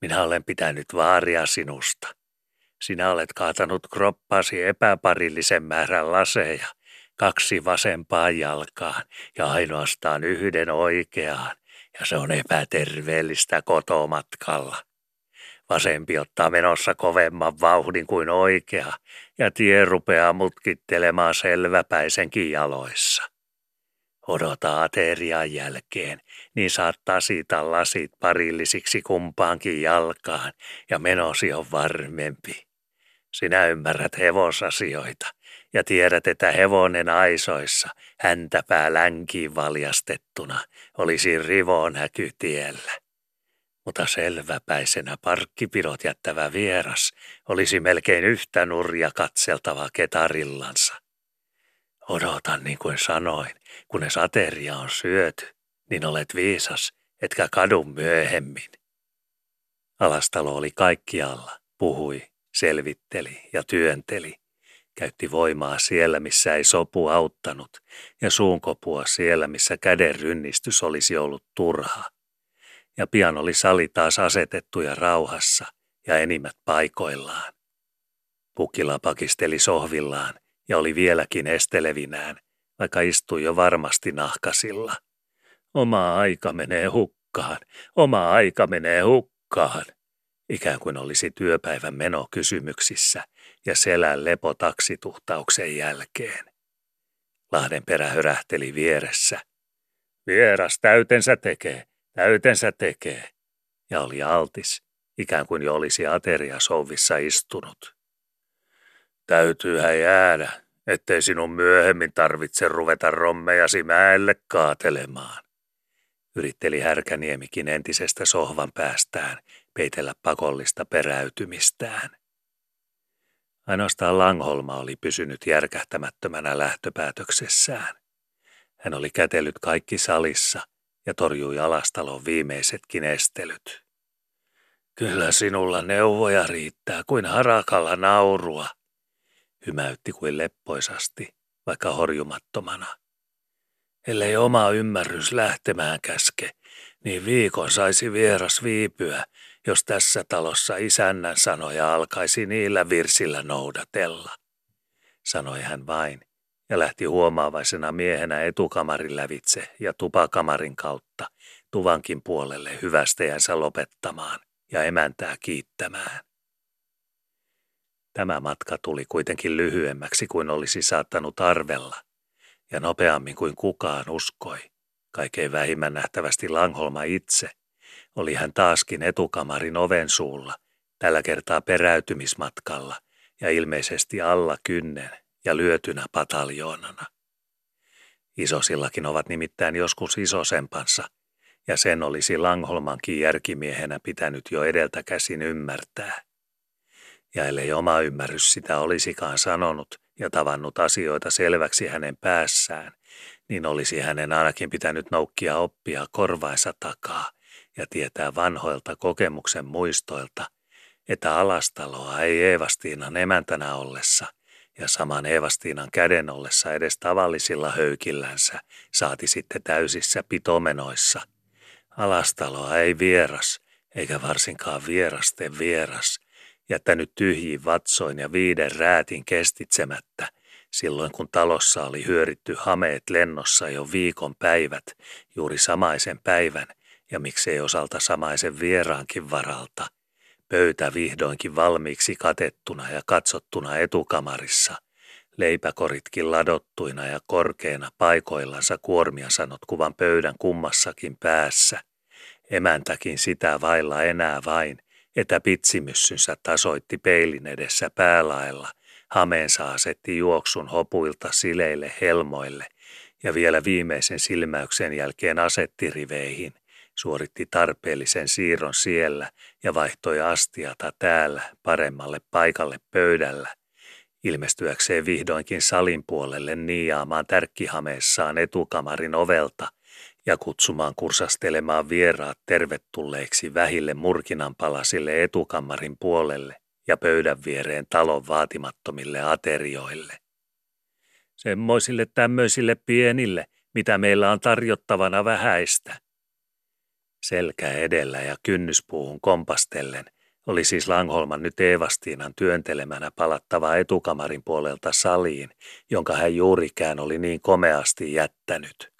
minä olen pitänyt vaaria sinusta. Sinä olet kaatanut kroppasi epäparillisen määrän laseja, kaksi vasempaan jalkaan ja ainoastaan yhden oikeaan, ja se on epäterveellistä kotomatkalla. Vasempi ottaa menossa kovemman vauhdin kuin oikea, ja tie rupeaa mutkittelemaan selväpäisenkin jaloissa. Odota aterian jälkeen, niin saattaa siitä lasit parillisiksi kumpaankin jalkaan, ja menosi on varmempi. Sinä ymmärrät hevosasioita ja tiedät, että hevonen aisoissa, häntäpää länkiin valjastettuna, olisi rivonäky tiellä. Mutta selväpäisenä parkkipidot jättävä vieras olisi melkein yhtä nurja katseltava ketarillansa. Odotan niin kuin sanoin, kunnes ateria on syöty, niin olet viisas, etkä kadu myöhemmin. Alastalo oli kaikkialla, puhui, selvitteli ja työnteli. Käytti voimaa siellä, missä ei sopu auttanut, ja suunkopua siellä, missä käden rynnistys olisi ollut turhaa. Ja pian oli sali taas asetettu ja rauhassa, ja enimmät paikoillaan. Pukila pakisteli sohvillaan ja oli vieläkin estelevinään, vaikka istui jo varmasti nahkasilla. Oma aika menee hukkaan, oma aika menee hukkaan ikään kuin olisi työpäivän meno kysymyksissä ja selän lepo taksituhtauksen jälkeen. Lahden perä hörähteli vieressä. Vieras täytensä tekee, täytensä tekee. Ja oli altis, ikään kuin jo olisi ateria sovissa istunut. Täytyyhän jäädä, ettei sinun myöhemmin tarvitse ruveta rommejasi mäelle kaatelemaan. Yritteli Härkäniemikin entisestä sohvan päästään peitellä pakollista peräytymistään. Ainoastaan Langholma oli pysynyt järkähtämättömänä lähtöpäätöksessään. Hän oli kätellyt kaikki salissa ja torjui alastalon viimeisetkin estelyt. Kyllä sinulla neuvoja riittää kuin harakalla naurua, hymäytti kuin leppoisasti, vaikka horjumattomana. Ellei oma ymmärrys lähtemään käske, niin viikon saisi vieras viipyä jos tässä talossa isännän sanoja alkaisi niillä virsillä noudatella. Sanoi hän vain ja lähti huomaavaisena miehenä etukamarin lävitse ja tupakamarin kautta tuvankin puolelle hyvästäjänsä lopettamaan ja emäntää kiittämään. Tämä matka tuli kuitenkin lyhyemmäksi kuin olisi saattanut arvella, ja nopeammin kuin kukaan uskoi, kaikkein vähimmän nähtävästi Langholma itse – oli hän taaskin etukamarin oven suulla, tällä kertaa peräytymismatkalla ja ilmeisesti alla kynnen ja lyötynä pataljoonana. Isosillakin ovat nimittäin joskus isosempansa, ja sen olisi Langholmankin järkimiehenä pitänyt jo edeltä käsin ymmärtää. Ja ellei oma ymmärrys sitä olisikaan sanonut ja tavannut asioita selväksi hänen päässään, niin olisi hänen ainakin pitänyt noukkia oppia korvainsa takaa ja tietää vanhoilta kokemuksen muistoilta, että alastaloa ei Eevastiinan emäntänä ollessa ja saman Eevastiinan käden ollessa edes tavallisilla höykillänsä saati sitten täysissä pitomenoissa. Alastaloa ei vieras, eikä varsinkaan vierasten vieras, jättänyt tyhjiin vatsoin ja viiden räätin kestitsemättä, silloin kun talossa oli hyöritty hameet lennossa jo viikon päivät, juuri samaisen päivän, ja miksei osalta samaisen vieraankin varalta. Pöytä vihdoinkin valmiiksi katettuna ja katsottuna etukamarissa, leipäkoritkin ladottuina ja korkeina paikoillansa kuormia sanot kuvan pöydän kummassakin päässä. Emäntäkin sitä vailla enää vain, että pitsimyssynsä tasoitti peilin edessä päälaella – Hameensa asetti juoksun hopuilta sileille helmoille ja vielä viimeisen silmäyksen jälkeen asetti riveihin, suoritti tarpeellisen siirron siellä ja vaihtoi astiata täällä paremmalle paikalle pöydällä, ilmestyäkseen vihdoinkin salin puolelle niiaamaan tärkkihameessaan etukamarin ovelta ja kutsumaan kursastelemaan vieraat tervetulleiksi vähille murkinanpalasille etukamarin puolelle, ja pöydän viereen talon vaatimattomille aterioille. Semmoisille tämmöisille pienille, mitä meillä on tarjottavana vähäistä. Selkä edellä ja kynnyspuuhun kompastellen oli siis Langholman nyt Eevastiinan työntelemänä palattava etukamarin puolelta saliin, jonka hän juurikään oli niin komeasti jättänyt.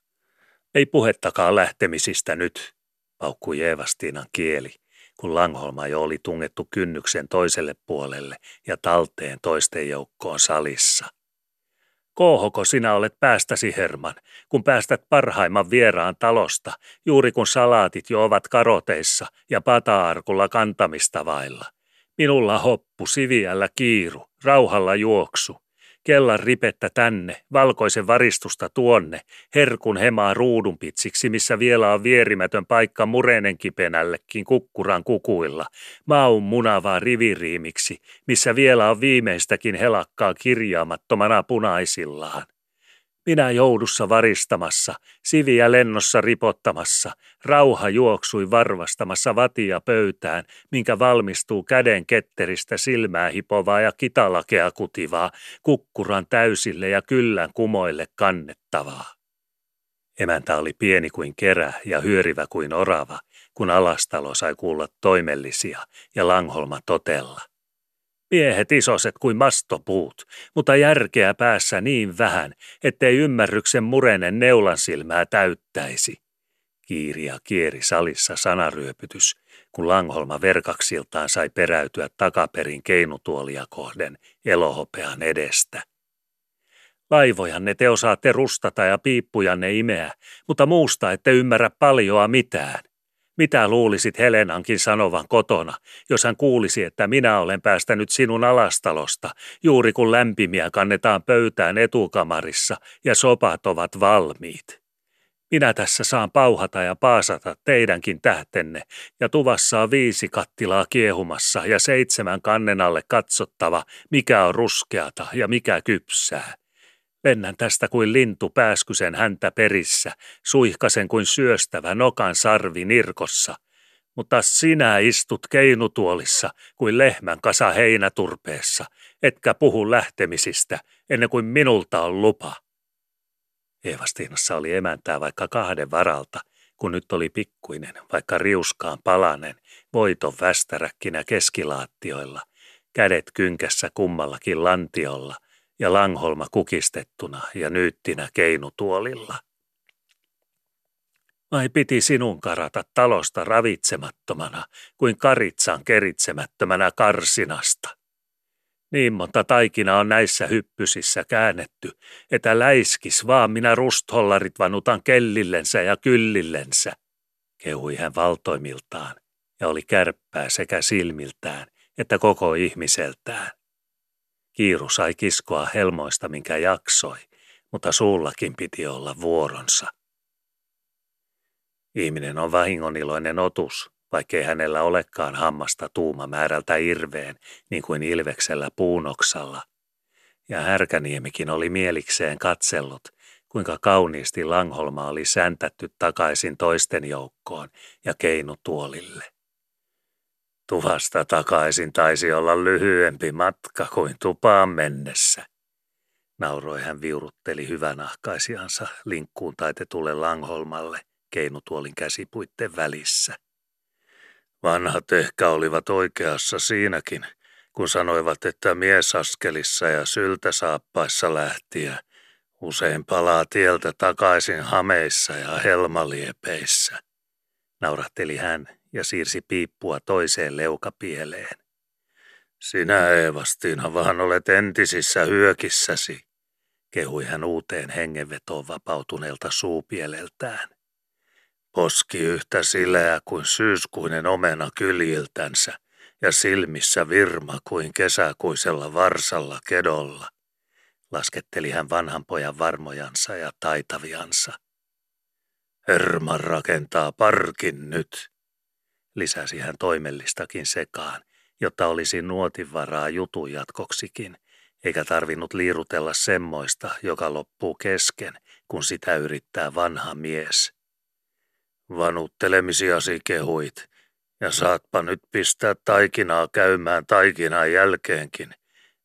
Ei puhettakaan lähtemisistä nyt, paukkui Eevastiinan kieli, kun Langholma jo oli tungettu kynnyksen toiselle puolelle ja talteen toisten joukkoon salissa. Koohoko sinä olet päästäsi, Herman, kun päästät parhaimman vieraan talosta, juuri kun salaatit jo ovat karoteissa ja pata-arkulla kantamista vailla. Minulla hoppu, siviällä kiiru, rauhalla juoksu kellan ripettä tänne, valkoisen varistusta tuonne, herkun hemaa ruudunpitsiksi, missä vielä on vierimätön paikka mureinen kipenällekin kukkuran kukuilla, maun munavaa riviriimiksi, missä vielä on viimeistäkin helakkaa kirjaamattomana punaisillaan. Minä joudussa varistamassa, siviä lennossa ripottamassa, rauha juoksui varvastamassa vatia pöytään, minkä valmistuu käden ketteristä silmää hipovaa ja kitalakea kutivaa, kukkuran täysille ja kyllän kumoille kannettavaa. Emäntä oli pieni kuin kerä ja hyörivä kuin orava, kun alastalo sai kuulla toimellisia ja Langholma totella. Miehet isoset kuin mastopuut, mutta järkeä päässä niin vähän, ettei ymmärryksen murenen neulan silmää täyttäisi. Kiiriä kieri salissa sanaryöpytys, kun Langholma verkaksiltaan sai peräytyä takaperin keinutuolia kohden elohopean edestä. Laivojanne te osaatte rustata ja piippujanne imeä, mutta muusta ette ymmärrä paljoa mitään. Mitä luulisit Helenankin sanovan kotona, jos hän kuulisi, että minä olen päästänyt sinun alastalosta, juuri kun lämpimiä kannetaan pöytään etukamarissa ja sopat ovat valmiit? Minä tässä saan pauhata ja paasata teidänkin tähtenne, ja tuvassa on viisi kattilaa kiehumassa ja seitsemän kannen alle katsottava, mikä on ruskeata ja mikä kypsää. Lennän tästä kuin lintu pääskysen häntä perissä, suihkasen kuin syöstävä nokan sarvi nirkossa. Mutta sinä istut keinutuolissa kuin lehmän kasa heinäturpeessa, etkä puhu lähtemisistä ennen kuin minulta on lupa. Eevastiinassa oli emäntää vaikka kahden varalta, kun nyt oli pikkuinen, vaikka riuskaan palanen, voiton västäräkkinä keskilaattioilla, kädet kynkässä kummallakin lantiolla, ja Langholma kukistettuna ja nyyttinä keinutuolilla. Vai piti sinun karata talosta ravitsemattomana kuin karitsan keritsemättömänä karsinasta? Niin monta taikina on näissä hyppysissä käännetty, että läiskis vaan minä rusthollarit vanutan kellillensä ja kyllillensä, kehui hän valtoimiltaan ja oli kärppää sekä silmiltään että koko ihmiseltään. Kiiru sai kiskoa helmoista, minkä jaksoi, mutta suullakin piti olla vuoronsa. Ihminen on vahingoniloinen otus, vaikkei hänellä olekaan hammasta tuuma määrältä irveen, niin kuin ilveksellä puunoksalla. Ja Härkäniemikin oli mielikseen katsellut, kuinka kauniisti Langholma oli säntätty takaisin toisten joukkoon ja keinutuolille. Tuvasta takaisin taisi olla lyhyempi matka kuin tupaan mennessä. Nauroi hän viurutteli ahkaisiansa linkkuun taitetulle Langholmalle keinutuolin käsipuitten välissä. Vanhat ehkä olivat oikeassa siinäkin, kun sanoivat, että miesaskelissa ja syltä saappaissa lähtiä usein palaa tieltä takaisin hameissa ja helmaliepeissä. Naurahteli hän ja siirsi piippua toiseen leukapieleen. Sinä Eevastiina vaan olet entisissä hyökissäsi, kehui hän uuteen hengenvetoon vapautuneelta suupieleltään. Poski yhtä sileä kuin syyskuinen omena kyljiltänsä ja silmissä virma kuin kesäkuisella varsalla kedolla. Lasketteli hän vanhan pojan varmojansa ja taitaviansa. Herman rakentaa parkin nyt, lisäsi hän toimellistakin sekaan, jotta olisi nuotinvaraa jutun jatkoksikin, eikä tarvinnut liirutella semmoista, joka loppuu kesken, kun sitä yrittää vanha mies. Vanuttelemisiasi kehuit, ja saatpa nyt pistää taikinaa käymään taikinaan jälkeenkin,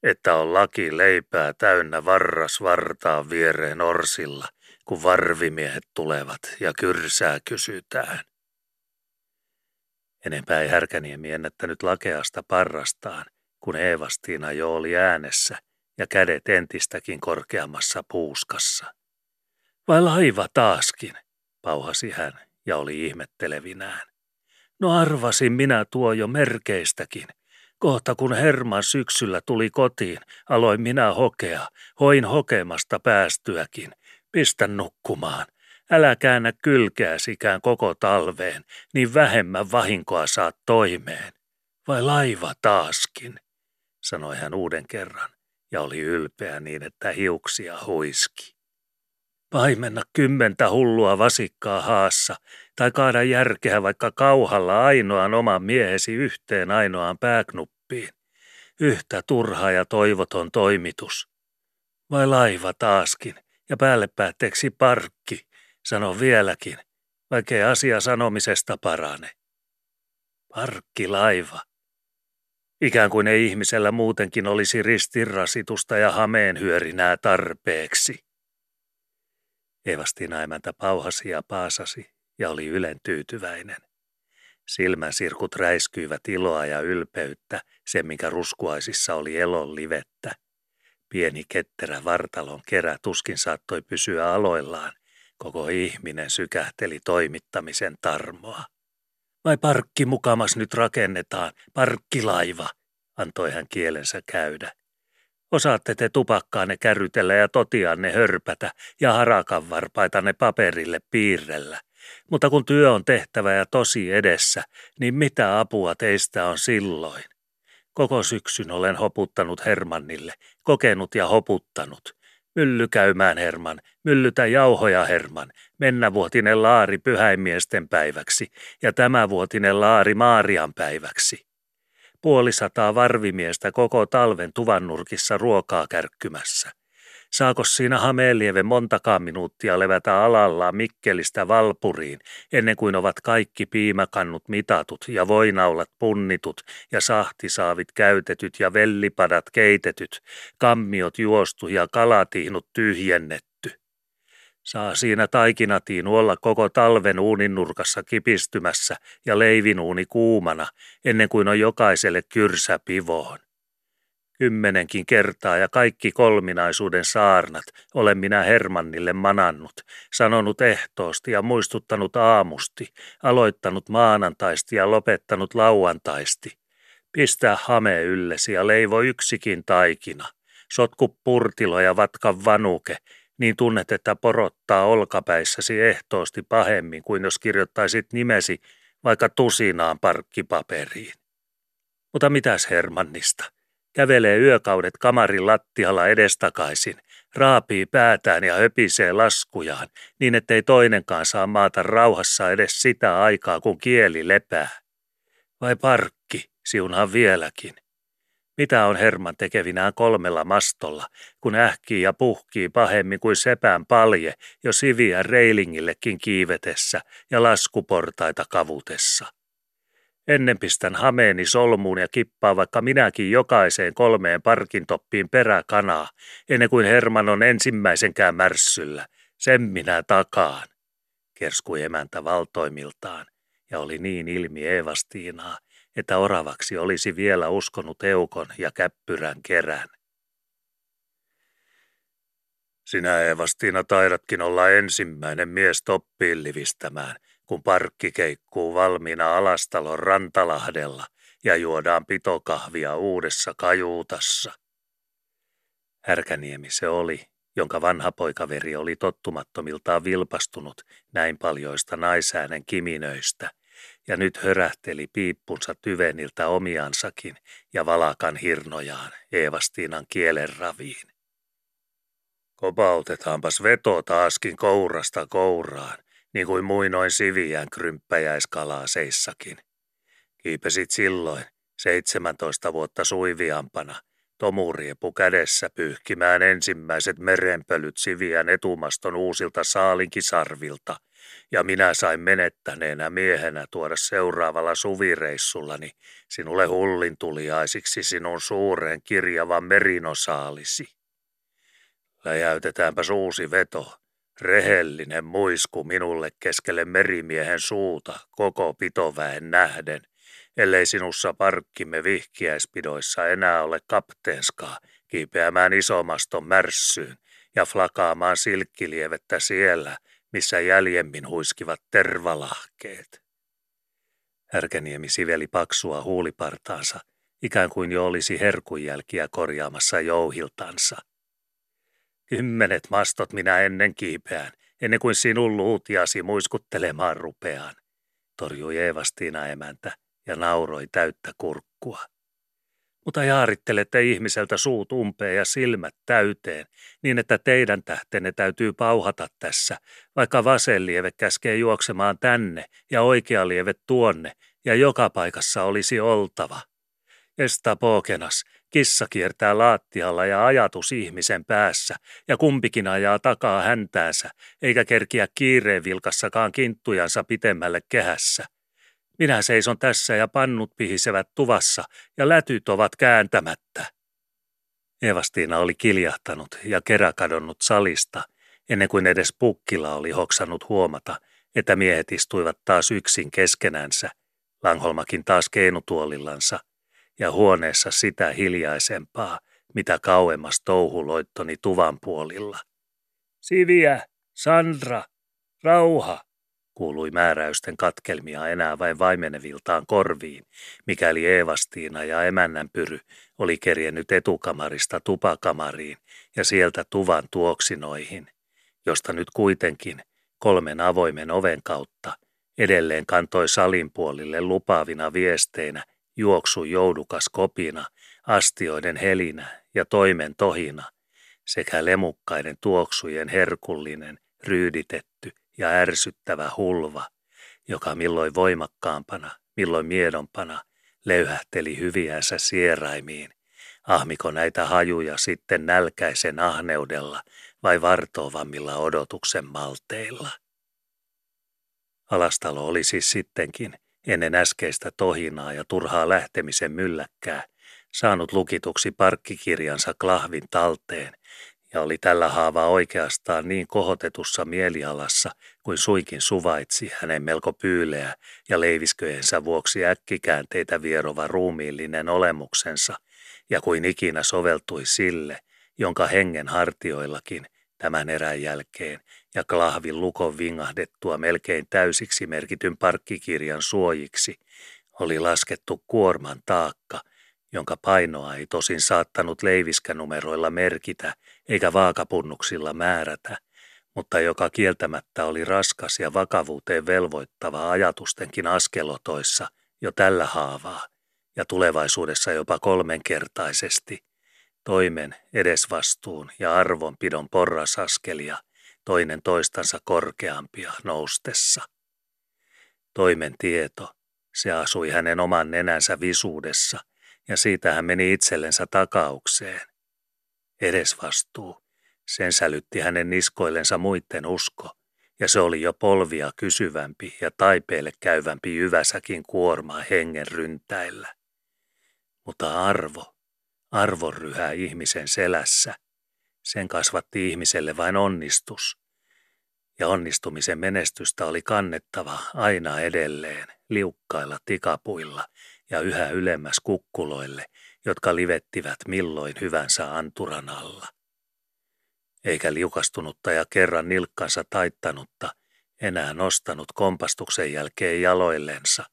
että on laki leipää täynnä varras vartaa viereen orsilla, kun varvimiehet tulevat ja kyrsää kysytään. Enempää ei Härkäniemi ennättänyt lakeasta parrastaan, kun Eevastiina jo oli äänessä ja kädet entistäkin korkeammassa puuskassa. Vai laiva taaskin, pauhasi hän ja oli ihmettelevinään. No arvasin minä tuo jo merkeistäkin. Kohta kun Herman syksyllä tuli kotiin, aloin minä hokea, hoin hokemasta päästyäkin. Pistä nukkumaan, älä käännä kylkeäsikään koko talveen, niin vähemmän vahinkoa saat toimeen. Vai laiva taaskin, sanoi hän uuden kerran ja oli ylpeä niin, että hiuksia huiski. Paimenna kymmentä hullua vasikkaa haassa, tai kaada järkeä vaikka kauhalla ainoan oman miehesi yhteen ainoaan pääknuppiin. Yhtä turha ja toivoton toimitus. Vai laiva taaskin, ja päälle päätteeksi parkki, sano vieläkin, vaikkei asia sanomisesta parane. Parkki laiva. Ikään kuin ei ihmisellä muutenkin olisi ristirasitusta ja hameen hyörinää tarpeeksi. Evastina emäntä pauhasi ja paasasi ja oli ylen tyytyväinen. Silmäsirkut räiskyivät iloa ja ylpeyttä, se minkä ruskuaisissa oli elon livettä. Pieni ketterä vartalon kerä tuskin saattoi pysyä aloillaan, koko ihminen sykähteli toimittamisen tarmoa. Vai parkki mukamas nyt rakennetaan, parkkilaiva, antoi hän kielensä käydä. Osaatte te tupakkaanne kärrytellä ja totianne hörpätä ja harakan varpaitanne paperille piirrellä. Mutta kun työ on tehtävä ja tosi edessä, niin mitä apua teistä on silloin? Koko syksyn olen hoputtanut Hermannille, kokenut ja hoputtanut. Mylly käymään Herman, myllytä jauhoja Herman, mennävuotinen laari pyhäimiesten päiväksi ja tämävuotinen laari Maarian päiväksi. Puolisataa varvimiestä koko talven tuvannurkissa ruokaa kärkkymässä. Saako siinä Hameelieve montakaan minuuttia levätä alallaan Mikkelistä Valpuriin, ennen kuin ovat kaikki piimäkannut mitatut ja voinaulat punnitut ja sahtisaavit käytetyt ja vellipadat keitetyt, kammiot juostu ja kalatiinut tyhjennetty? Saa siinä taikinatiin olla koko talven uunin nurkassa kipistymässä ja leivinuuni kuumana, ennen kuin on jokaiselle kyrsä pivoon. Kymmenenkin kertaa ja kaikki kolminaisuuden saarnat olen minä Hermannille manannut, sanonut ehtoosti ja muistuttanut aamusti, aloittanut maanantaisti ja lopettanut lauantaisti. Pistää hame yllesi ja leivo yksikin taikina. Sotku purtilo ja vatka vanuke niin tunnet, että porottaa olkapäissäsi ehtoosti pahemmin kuin jos kirjoittaisit nimesi vaikka tusinaan parkkipaperiin. Mutta mitäs Hermannista? Kävelee yökaudet kamarin lattialla edestakaisin, raapii päätään ja höpisee laskujaan, niin ettei toinenkaan saa maata rauhassa edes sitä aikaa, kun kieli lepää. Vai parkki, siunhan vieläkin. Mitä on Herman tekevinään kolmella mastolla, kun ähkii ja puhkii pahemmin kuin sepään palje jo siviä reilingillekin kiivetessä ja laskuportaita kavutessa? Ennen pistän hameeni solmuun ja kippaa vaikka minäkin jokaiseen kolmeen parkintoppiin peräkanaa, ennen kuin Herman on ensimmäisenkään märssyllä. Sen minä takaan, kerskui emäntä valtoimiltaan ja oli niin ilmi Eevastiinaa, että oravaksi olisi vielä uskonut eukon ja käppyrän kerän. Sinä Evastiina taidatkin olla ensimmäinen mies toppiin livistämään, kun parkki keikkuu valmiina Alastalon rantalahdella ja juodaan pitokahvia uudessa kajuutassa. Härkäniemi se oli, jonka vanha poikaveri oli tottumattomiltaan vilpastunut näin paljoista naisäänen kiminöistä, ja nyt hörähteli piippunsa tyveniltä omiansakin ja valakan hirnojaan Eevastiinan kielen raviin. Kopautetaanpas veto taaskin kourasta kouraan, niin kuin muinoin siviään krymppäjäiskalaa seissakin. Kiipesit silloin, 17 vuotta suiviampana, tomuriepu kädessä pyyhkimään ensimmäiset merenpölyt siviän etumaston uusilta saalinkisarvilta, ja minä sain menettäneenä miehenä tuoda seuraavalla suvireissullani sinulle hullin tuliaisiksi sinun suuren kirjavan merinosaalisi. Läjäytetäänpäs uusi veto, rehellinen muisku minulle keskelle merimiehen suuta koko pitoväen nähden, ellei sinussa parkkimme vihkiäispidoissa enää ole kapteenskaa kiipeämään isomaston märssyyn ja flakaamaan silkkilievettä siellä, missä jäljemmin huiskivat tervalahkeet. Härkäniemi siveli paksua huulipartaansa, ikään kuin jo olisi herkunjälkiä korjaamassa jouhiltansa. Kymmenet mastot minä ennen kiipeään, ennen kuin sinun luutiasi muiskuttelemaan rupeaan, torjui Eevastiina emäntä ja nauroi täyttä kurkkua. Mutta jaarittelette ihmiseltä suut umpeen ja silmät täyteen, niin että teidän tähtenne täytyy pauhata tässä, vaikka vasenlieve käskee juoksemaan tänne ja oikea lieve tuonne, ja joka paikassa olisi oltava. Esta pokenas, kissa kiertää laattialla ja ajatus ihmisen päässä, ja kumpikin ajaa takaa häntäänsä, eikä kerkiä kiireen vilkassakaan kinttujansa pitemmälle kehässä – minä seison tässä ja pannut pihisevät tuvassa ja lätyt ovat kääntämättä. Evastiina oli kiljahtanut ja kerä kadonnut salista, ennen kuin edes pukkila oli hoksannut huomata, että miehet istuivat taas yksin keskenänsä, Langholmakin taas keinutuolillansa, ja huoneessa sitä hiljaisempaa, mitä kauemmas touhuloittoni tuvan puolilla. Siviä, Sandra, rauha, kuului määräysten katkelmia enää vain vaimeneviltaan korviin, mikäli Eevastiina ja emännän pyry oli kerjennyt etukamarista tupakamariin ja sieltä tuvan tuoksinoihin, josta nyt kuitenkin kolmen avoimen oven kautta edelleen kantoi salin puolille lupaavina viesteinä juoksu joudukas kopina, astioiden helinä ja toimen tohina sekä lemukkaiden tuoksujen herkullinen, ryyditetty ja ärsyttävä hulva, joka milloin voimakkaampana, milloin miedompana löyhähteli hyviänsä sieraimiin. Ahmiko näitä hajuja sitten nälkäisen ahneudella vai vartovammilla odotuksen malteilla? Alastalo oli siis sittenkin, ennen äskeistä tohinaa ja turhaa lähtemisen mylläkkää, saanut lukituksi parkkikirjansa klahvin talteen ja oli tällä haavaa oikeastaan niin kohotetussa mielialassa kuin suikin suvaitsi hänen melko pyyleä ja leivisköjensä vuoksi äkkikäänteitä vierova ruumiillinen olemuksensa, ja kuin ikinä soveltui sille, jonka hengen hartioillakin tämän erän jälkeen ja klahvin lukon vingahdettua melkein täysiksi merkityn parkkikirjan suojiksi, oli laskettu kuorman taakka, jonka painoa ei tosin saattanut leiviskänumeroilla merkitä eikä vaakapunnuksilla määrätä, mutta joka kieltämättä oli raskas ja vakavuuteen velvoittava ajatustenkin askelotoissa jo tällä haavaa ja tulevaisuudessa jopa kolmenkertaisesti, toimen edesvastuun ja arvonpidon porrasaskelia toinen toistansa korkeampia noustessa. Toimen tieto, se asui hänen oman nenänsä visuudessa ja siitä hän meni itsellensä takaukseen. Edesvastuu, sen sälytti hänen niskoillensa muitten usko, ja se oli jo polvia kysyvämpi ja taipeelle käyvämpi yväsäkin kuormaa hengen ryntäillä. Mutta arvo, arvo ryhää ihmisen selässä. Sen kasvatti ihmiselle vain onnistus. Ja onnistumisen menestystä oli kannettava aina edelleen liukkailla tikapuilla ja yhä ylemmäs kukkuloille, jotka livettivät milloin hyvänsä anturan alla. Eikä liukastunutta ja kerran nilkkansa taittanutta enää nostanut kompastuksen jälkeen jaloillensa,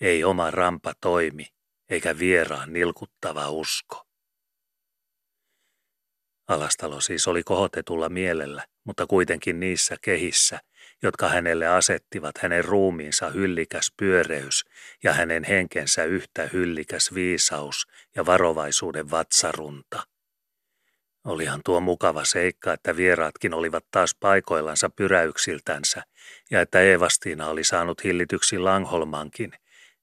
ei oma rampa toimi, eikä vieraan nilkuttava usko. Alastalo siis oli kohotetulla mielellä, mutta kuitenkin niissä kehissä, jotka hänelle asettivat hänen ruumiinsa hyllikäs pyöreys ja hänen henkensä yhtä hyllikäs viisaus ja varovaisuuden vatsarunta. Olihan tuo mukava seikka, että vieraatkin olivat taas paikoillansa pyräyksiltänsä ja että Eevastiina oli saanut hillityksi Langholmankin,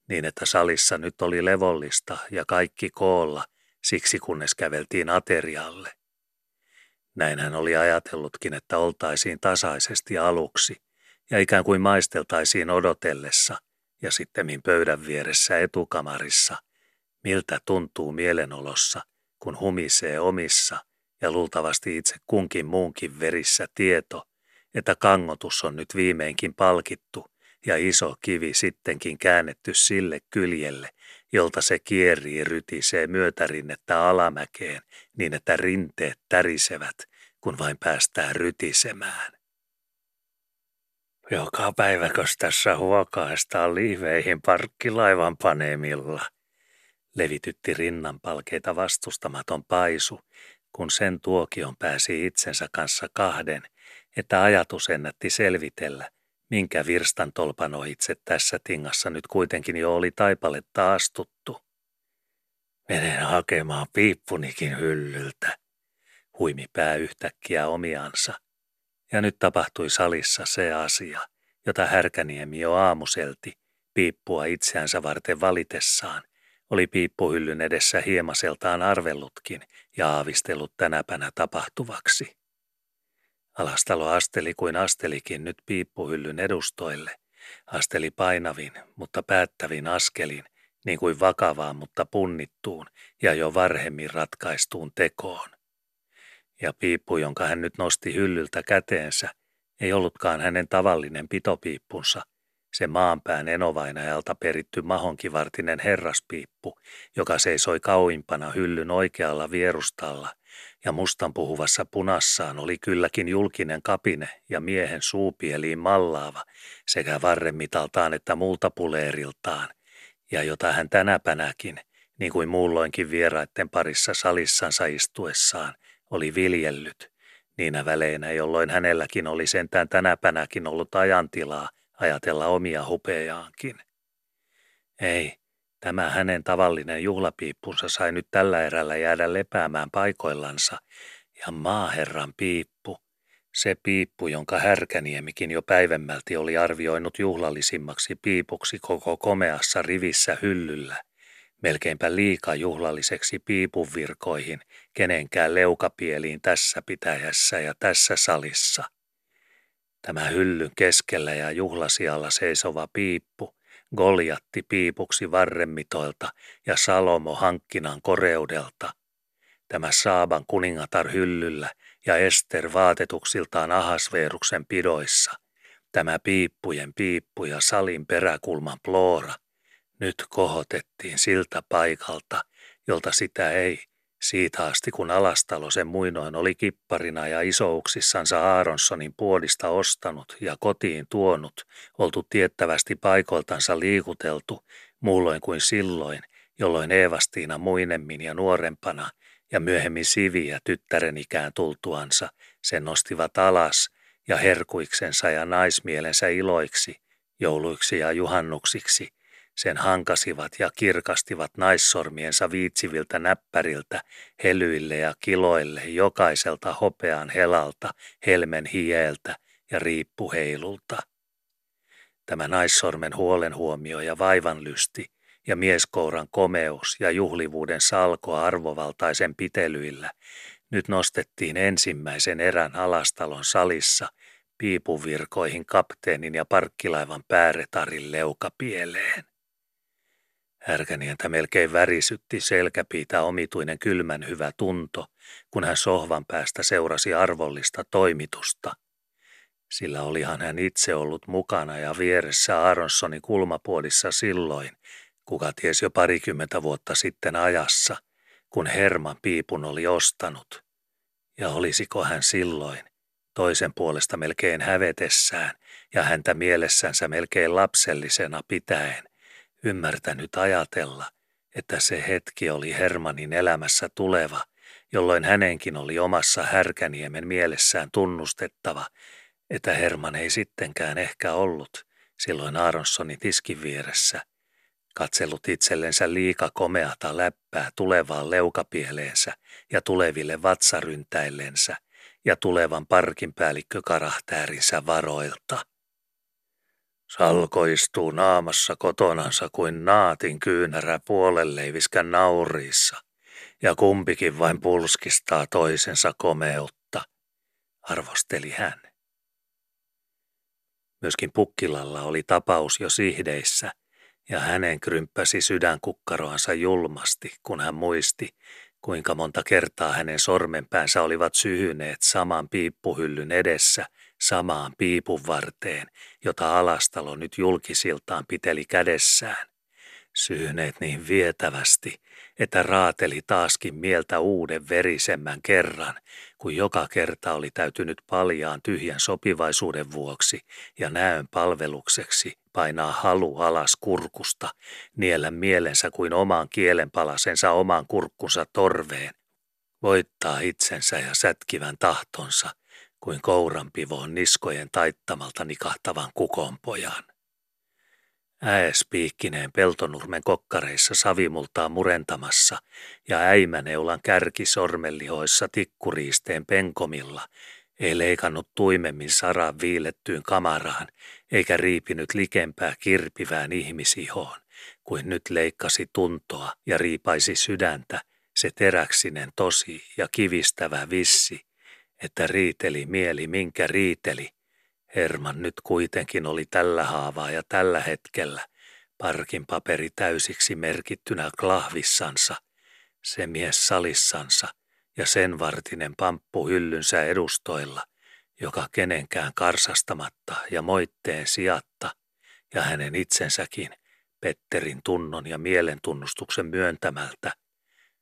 niin että salissa nyt oli levollista ja kaikki koolla, siksi kunnes käveltiin aterialle. Näin hän oli ajatellutkin, että oltaisiin tasaisesti aluksi ja ikään kuin maisteltaisiin odotellessa ja sittemmin pöydän vieressä etukamarissa, miltä tuntuu mielenolossa, kun humisee omissa ja luultavasti itse kunkin muunkin verissä tieto, että kangotus on nyt viimeinkin palkittu ja iso kivi sittenkin käännetty sille kyljelle, jolta se kierii rytisee myötärinnettä alamäkeen niin, että rinteet tärisevät, kun vain päästään rytisemään. Joka päiväkös tässä huokaistaan liiveihin parkkilaivan paneemilla, levitytti rinnanpalkeita vastustamaton paisu, kun sen tuokion pääsi itsensä kanssa kahden, että ajatus ennätti selvitellä – minkä virstan tolpanoitse tässä tingassa nyt kuitenkin jo oli taipaletta astuttu. Menen hakemaan piippunikin hyllyltä, huimi pää yhtäkkiä omiansa. Ja nyt tapahtui salissa se asia, jota Härkäniemi jo aamuselti, piippua itseänsä varten valitessaan, oli piippuhyllyn edessä hiemaseltaan arvellutkin ja aavistellut tänäpänä tapahtuvaksi. Alastalo asteli kuin astelikin nyt piippuhyllyn edustoille. Asteli painavin, mutta päättävin askelin, niin kuin vakavaan, mutta punnittuun ja jo varhemmin ratkaistuun tekoon. Ja piippu, jonka hän nyt nosti hyllyltä käteensä, ei ollutkaan hänen tavallinen pitopiippunsa, se maanpään enovainajalta peritty mahonkivartinen herraspiippu, joka seisoi kauimpana hyllyn oikealla vierustalla ja mustan puhuvassa punassaan oli kylläkin julkinen kapine ja miehen suupieliin mallaava sekä varremitaltaan että multapuleeriltaan, ja jota hän tänäpänäkin, niin kuin muulloinkin vieraiden parissa salissansa istuessaan, oli viljellyt, niinä väleinä, jolloin hänelläkin oli sentään tänäpänäkin ollut ajantilaa ajatella omia hupejaankin. Ei, Tämä hänen tavallinen juhlapiippunsa sai nyt tällä erällä jäädä lepäämään paikoillansa, ja maaherran piippu, se piippu, jonka härkäniemikin jo päivemmälti oli arvioinut juhlallisimmaksi piipuksi koko komeassa rivissä hyllyllä, melkeinpä liika juhlalliseksi piipun virkoihin kenenkään leukapieliin tässä pitäjässä ja tässä salissa. Tämä hyllyn keskellä ja juhlasialla seisova piippu – Goljatti piipuksi varremmitoilta ja Salomo hankkinan koreudelta. Tämä Saaban kuningatar hyllyllä ja Ester vaatetuksiltaan Ahasveeruksen pidoissa. Tämä piippujen piippu ja salin peräkulman ploora. Nyt kohotettiin siltä paikalta, jolta sitä ei, siitä asti kun Alastalo sen muinoin oli kipparina ja isouksissansa Aaronsonin puolista ostanut ja kotiin tuonut, oltu tiettävästi paikoiltansa liikuteltu, muulloin kuin silloin, jolloin Eevastiina muinemmin ja nuorempana ja myöhemmin Sivi ja tyttären ikään tultuansa sen nostivat alas ja herkuiksensa ja naismielensä iloiksi, jouluiksi ja juhannuksiksi – sen hankasivat ja kirkastivat naissormiensa viitsiviltä näppäriltä, helyille ja kiloille jokaiselta hopean helalta, helmen hieltä ja riippuheilulta. Tämä naissormen huolenhuomio ja vaivanlysti ja mieskouran komeus ja juhlivuuden salko arvovaltaisen pitelyillä nyt nostettiin ensimmäisen erän alastalon salissa piipuvirkoihin kapteenin ja parkkilaivan pääretarin leukapieleen. Härkänientä melkein värisytti selkäpiitä omituinen kylmän hyvä tunto, kun hän sohvan päästä seurasi arvollista toimitusta. Sillä olihan hän itse ollut mukana ja vieressä Aronsonin kulmapuolissa silloin, Kuka ties jo parikymmentä vuotta sitten ajassa, kun Herman piipun oli ostanut. Ja olisiko hän silloin, toisen puolesta melkein hävetessään ja häntä mielessänsä melkein lapsellisena pitäen, ymmärtänyt ajatella, että se hetki oli Hermanin elämässä tuleva, jolloin hänenkin oli omassa härkäniemen mielessään tunnustettava, että Herman ei sittenkään ehkä ollut silloin Aaronsonin tiskin vieressä, katsellut itsellensä liika komeata läppää tulevaan leukapieleensä ja tuleville vatsaryntäillensä ja tulevan parkin päällikkökarahtäärinsä varoilta. Salko istuu naamassa kotonansa kuin naatin kyynärä puolelleiviskän nauriissa, ja kumpikin vain pulskistaa toisensa komeutta, arvosteli hän. Myöskin Pukkilalla oli tapaus jo sihdeissä, ja hänen krymppäsi sydänkukkaroansa julmasti, kun hän muisti, kuinka monta kertaa hänen sormenpäänsä olivat syhyneet saman piippuhyllyn edessä samaan piipun varteen, jota Alastalo nyt julkisiltaan piteli kädessään. Syhneet niin vietävästi, että raateli taaskin mieltä uuden verisemmän kerran, kun joka kerta oli täytynyt paljaan tyhjän sopivaisuuden vuoksi ja näön palvelukseksi painaa halu alas kurkusta, niellä mielensä kuin oman kielenpalasensa oman kurkkunsa torveen, voittaa itsensä ja sätkivän tahtonsa kuin kouranpivoon niskojen taittamalta nikahtavan kukonpojan. Ääspiikkineen peltonurmen kokkareissa savimultaa murentamassa ja äimäneulan kärki sormellihoissa tikkuriisteen penkomilla ei leikannut tuimemmin saran viilettyyn kamaraan eikä riipinyt likempää kirpivään ihmisihoon, kuin nyt leikkasi tuntoa ja riipaisi sydäntä se teräksinen tosi ja kivistävä vissi, että riiteli mieli minkä riiteli – Herman nyt kuitenkin oli tällä haavaa ja tällä hetkellä parkin paperi täysiksi merkittynä klahvissansa, se mies salissansa ja sen vartinen pamppu hyllynsä edustoilla, joka kenenkään karsastamatta ja moitteen sijatta ja hänen itsensäkin Petterin tunnon ja mielentunnustuksen myöntämältä,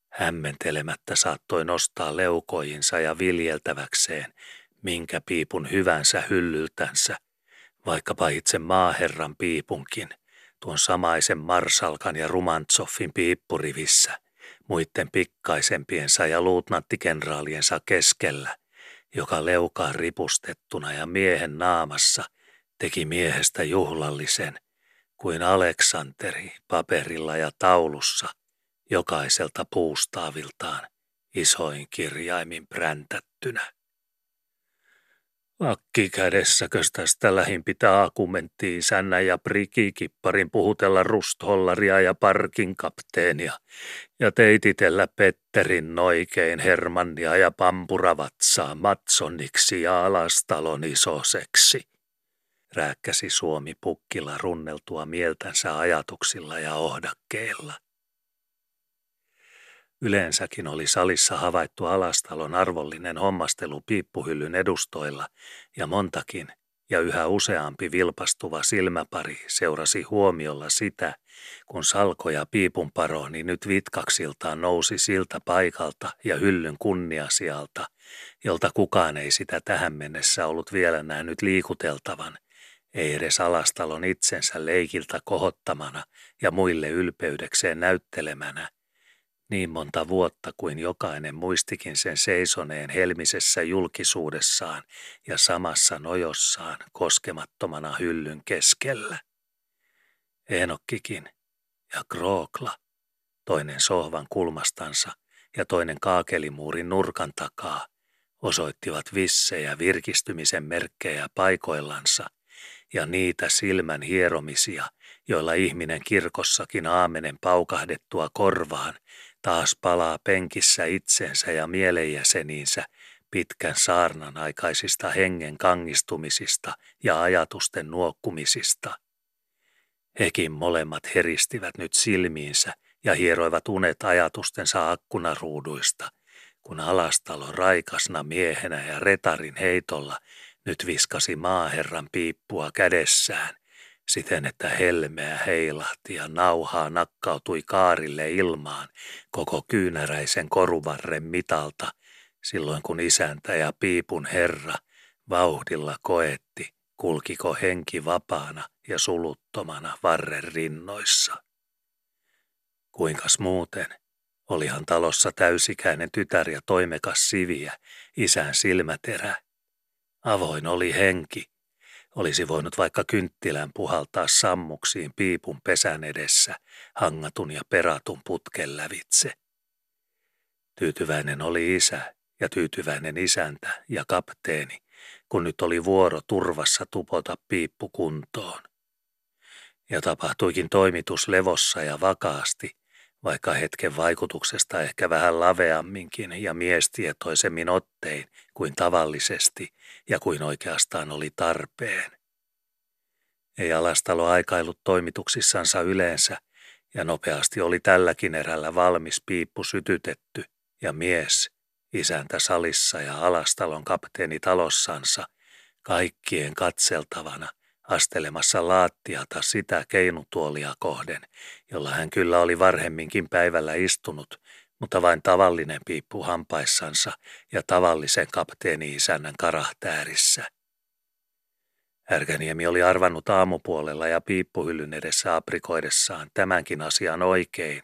hämmentelemättä saattoi nostaa leukoinsa ja viljeltäväkseen minkä piipun hyvänsä hyllyltänsä, vaikkapa itse maaherran piipunkin, tuon samaisen Marsalkan ja Rumantsoffin piippurivissä, muiden pikkaisempiensa ja luutnanttikenraaliensa keskellä, joka leukaan ripustettuna ja miehen naamassa teki miehestä juhlallisen, kuin Aleksanteri paperilla ja taulussa, jokaiselta puustaaviltaan isoin kirjaimin präntättynä. Akki kädessäkös tästä lähin pitää akumentti isännä ja prikikipparin puhutella rusthollaria ja parkin kapteenia ja teititellä Petterin noikein Hermannia ja pampuravatsaa Matsoniksi ja alastalon isoseksi. Rääkkäsi Suomi pukkilla runneltua mieltänsä ajatuksilla ja ohdakkeilla. Yleensäkin oli salissa havaittu alastalon arvollinen hommastelu piippuhyllyn edustoilla, ja montakin ja yhä useampi vilpastuva silmäpari seurasi huomiolla sitä, kun salko ja piipunparoni nyt vitkaksiltaan nousi siltä paikalta ja hyllyn kunniasialta, jolta kukaan ei sitä tähän mennessä ollut vielä nähnyt liikuteltavan, ei edes alastalon itsensä leikiltä kohottamana ja muille ylpeydekseen näyttelemänä, niin monta vuotta kuin jokainen muistikin sen seisoneen helmisessä julkisuudessaan ja samassa nojossaan koskemattomana hyllyn keskellä. Enokkikin ja Krookla, toinen sohvan kulmastansa ja toinen kaakelimuurin nurkan takaa, osoittivat vissejä virkistymisen merkkejä paikoillansa ja niitä silmän hieromisia, joilla ihminen kirkossakin aamenen paukahdettua korvaan taas palaa penkissä itsensä ja mielenjäseniinsä pitkän saarnan aikaisista hengen kangistumisista ja ajatusten nuokkumisista. Hekin molemmat heristivät nyt silmiinsä ja hieroivat unet ajatustensa akkunaruuduista, kun alastalo raikasna miehenä ja retarin heitolla nyt viskasi maaherran piippua kädessään, siten että helmeä heilahti ja nauhaa nakkautui kaarille ilmaan koko kyynäräisen koruvarren mitalta, silloin kun isäntä ja piipun herra vauhdilla koetti, kulkiko henki vapaana ja suluttomana varren rinnoissa. Kuinkas muuten? Olihan talossa täysikäinen tytär ja toimekas siviä, isän silmäterä. Avoin oli henki, olisi voinut vaikka kynttilän puhaltaa sammuksiin piipun pesän edessä, hangatun ja peratun putken lävitse. Tyytyväinen oli isä ja tyytyväinen isäntä ja kapteeni, kun nyt oli vuoro turvassa tupota piippu kuntoon. Ja tapahtuikin toimitus levossa ja vakaasti, vaikka hetken vaikutuksesta ehkä vähän laveamminkin ja miestietoisemmin ottein kuin tavallisesti ja kuin oikeastaan oli tarpeen. Ei alastalo aikailut toimituksissansa yleensä, ja nopeasti oli tälläkin erällä valmis piippu sytytetty, ja mies, isäntä salissa ja alastalon kapteeni talossansa, kaikkien katseltavana, astelemassa laattiata sitä keinutuolia kohden, jolla hän kyllä oli varhemminkin päivällä istunut, mutta vain tavallinen piippu hampaissansa ja tavallisen kapteeni-isännän karahtäärissä. Härkäniemi oli arvannut aamupuolella ja piippuhyllyn edessä aprikoidessaan tämänkin asian oikein,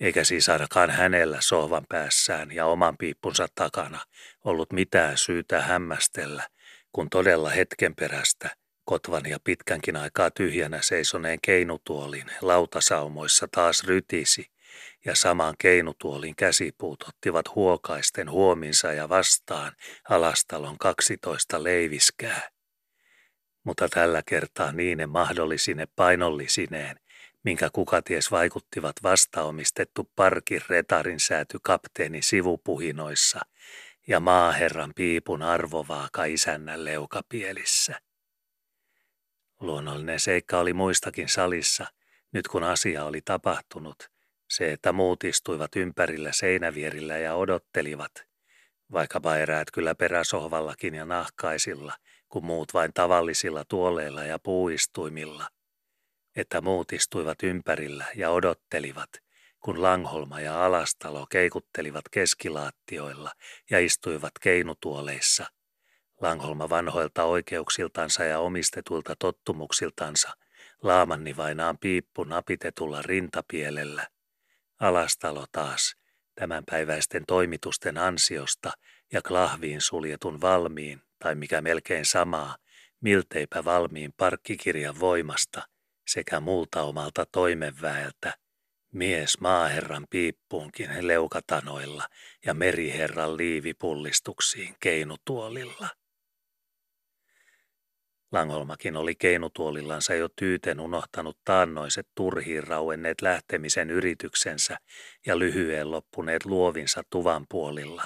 eikä siis ainakaan hänellä sohvan päässään ja oman piippunsa takana ollut mitään syytä hämmästellä, kun todella hetken perästä – Kotvan ja pitkänkin aikaa tyhjänä seisoneen keinutuolin lautasaumoissa taas rytisi, ja saman keinutuolin käsipuut ottivat huokaisten huominsa ja vastaan alastalon kaksitoista leiviskää. Mutta tällä kertaa niine mahdollisine painollisineen, minkä kukaties vaikuttivat vastaomistettu parkin retarin sääty kapteeni sivupuhinoissa ja maaherran piipun arvovaaka isännän leukapielissä. Luonnollinen seikka oli muistakin salissa, nyt kun asia oli tapahtunut, se, että muut istuivat ympärillä seinävierillä ja odottelivat, vaikkapa eräät kyllä peräsohvallakin ja nahkaisilla, kun muut vain tavallisilla tuoleilla ja puuistuimilla, että muut istuivat ympärillä ja odottelivat, kun Langholma ja Alastalo keikuttelivat keskilaattioilla ja istuivat keinutuoleissa – Langholma vanhoilta oikeuksiltansa ja omistetulta tottumuksiltansa, laamanni vainaan piippu napitetulla rintapielellä. Alastalo taas, tämänpäiväisten toimitusten ansiosta ja klahviin suljetun valmiin, tai mikä melkein samaa, milteipä valmiin parkkikirjan voimasta sekä muulta omalta toimenväeltä, mies maaherran piippuunkin leukatanoilla ja meriherran liivipullistuksiin keinutuolilla. Langholmakin oli keinutuolillansa jo tyyten unohtanut taannoiset turhiin rauenneet lähtemisen yrityksensä ja lyhyen loppuneet luovinsa tuvan puolilla.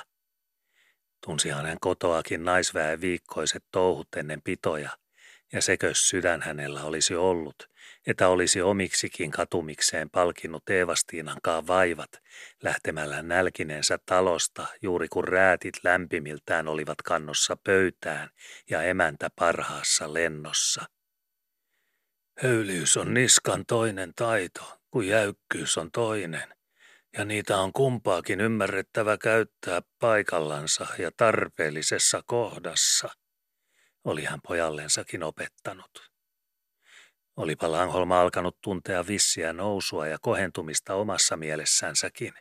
Tunsihan hän kotoakin naisväen viikkoiset touhut ennen pitoja, ja sekös sydän hänellä olisi ollut, että olisi omiksikin katumikseen palkinnut Eevastiinankaan vaivat lähtemällä nälkineensä talosta juuri kun räätit lämpimiltään olivat kannossa pöytään ja emäntä parhaassa lennossa. Höyliys on niskan toinen taito, kun jäykkyys on toinen, ja niitä on kumpaakin ymmärrettävä käyttää paikallansa ja tarpeellisessa kohdassa, oli hän pojallensakin opettanut. Olipa Langholma alkanut tuntea vissiä nousua ja kohentumista omassa mielessänsäkin,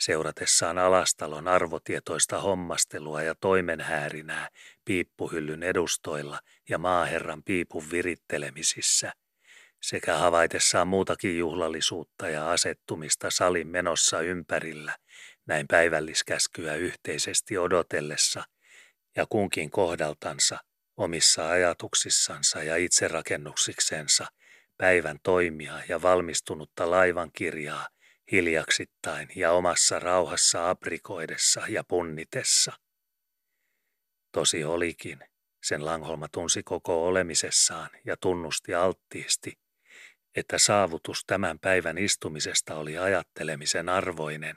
seuratessaan alastalon arvotietoista hommastelua ja toimenhäärinää piippuhyllyn edustoilla ja maaherran piipun virittelemisissä, sekä havaitessaan muutakin juhlallisuutta ja asettumista salin menossa ympärillä, näin päivälliskäskyä yhteisesti odotellessa, ja kunkin kohdaltansa – omissa ajatuksissansa ja itserakennuksikseensa päivän toimia ja valmistunutta laivan kirjaa hiljaksittain ja omassa rauhassa aprikoidessa ja punnitessa. Tosi olikin, sen Langholma tunsi koko olemisessaan ja tunnusti alttiisti, että saavutus tämän päivän istumisesta oli ajattelemisen arvoinen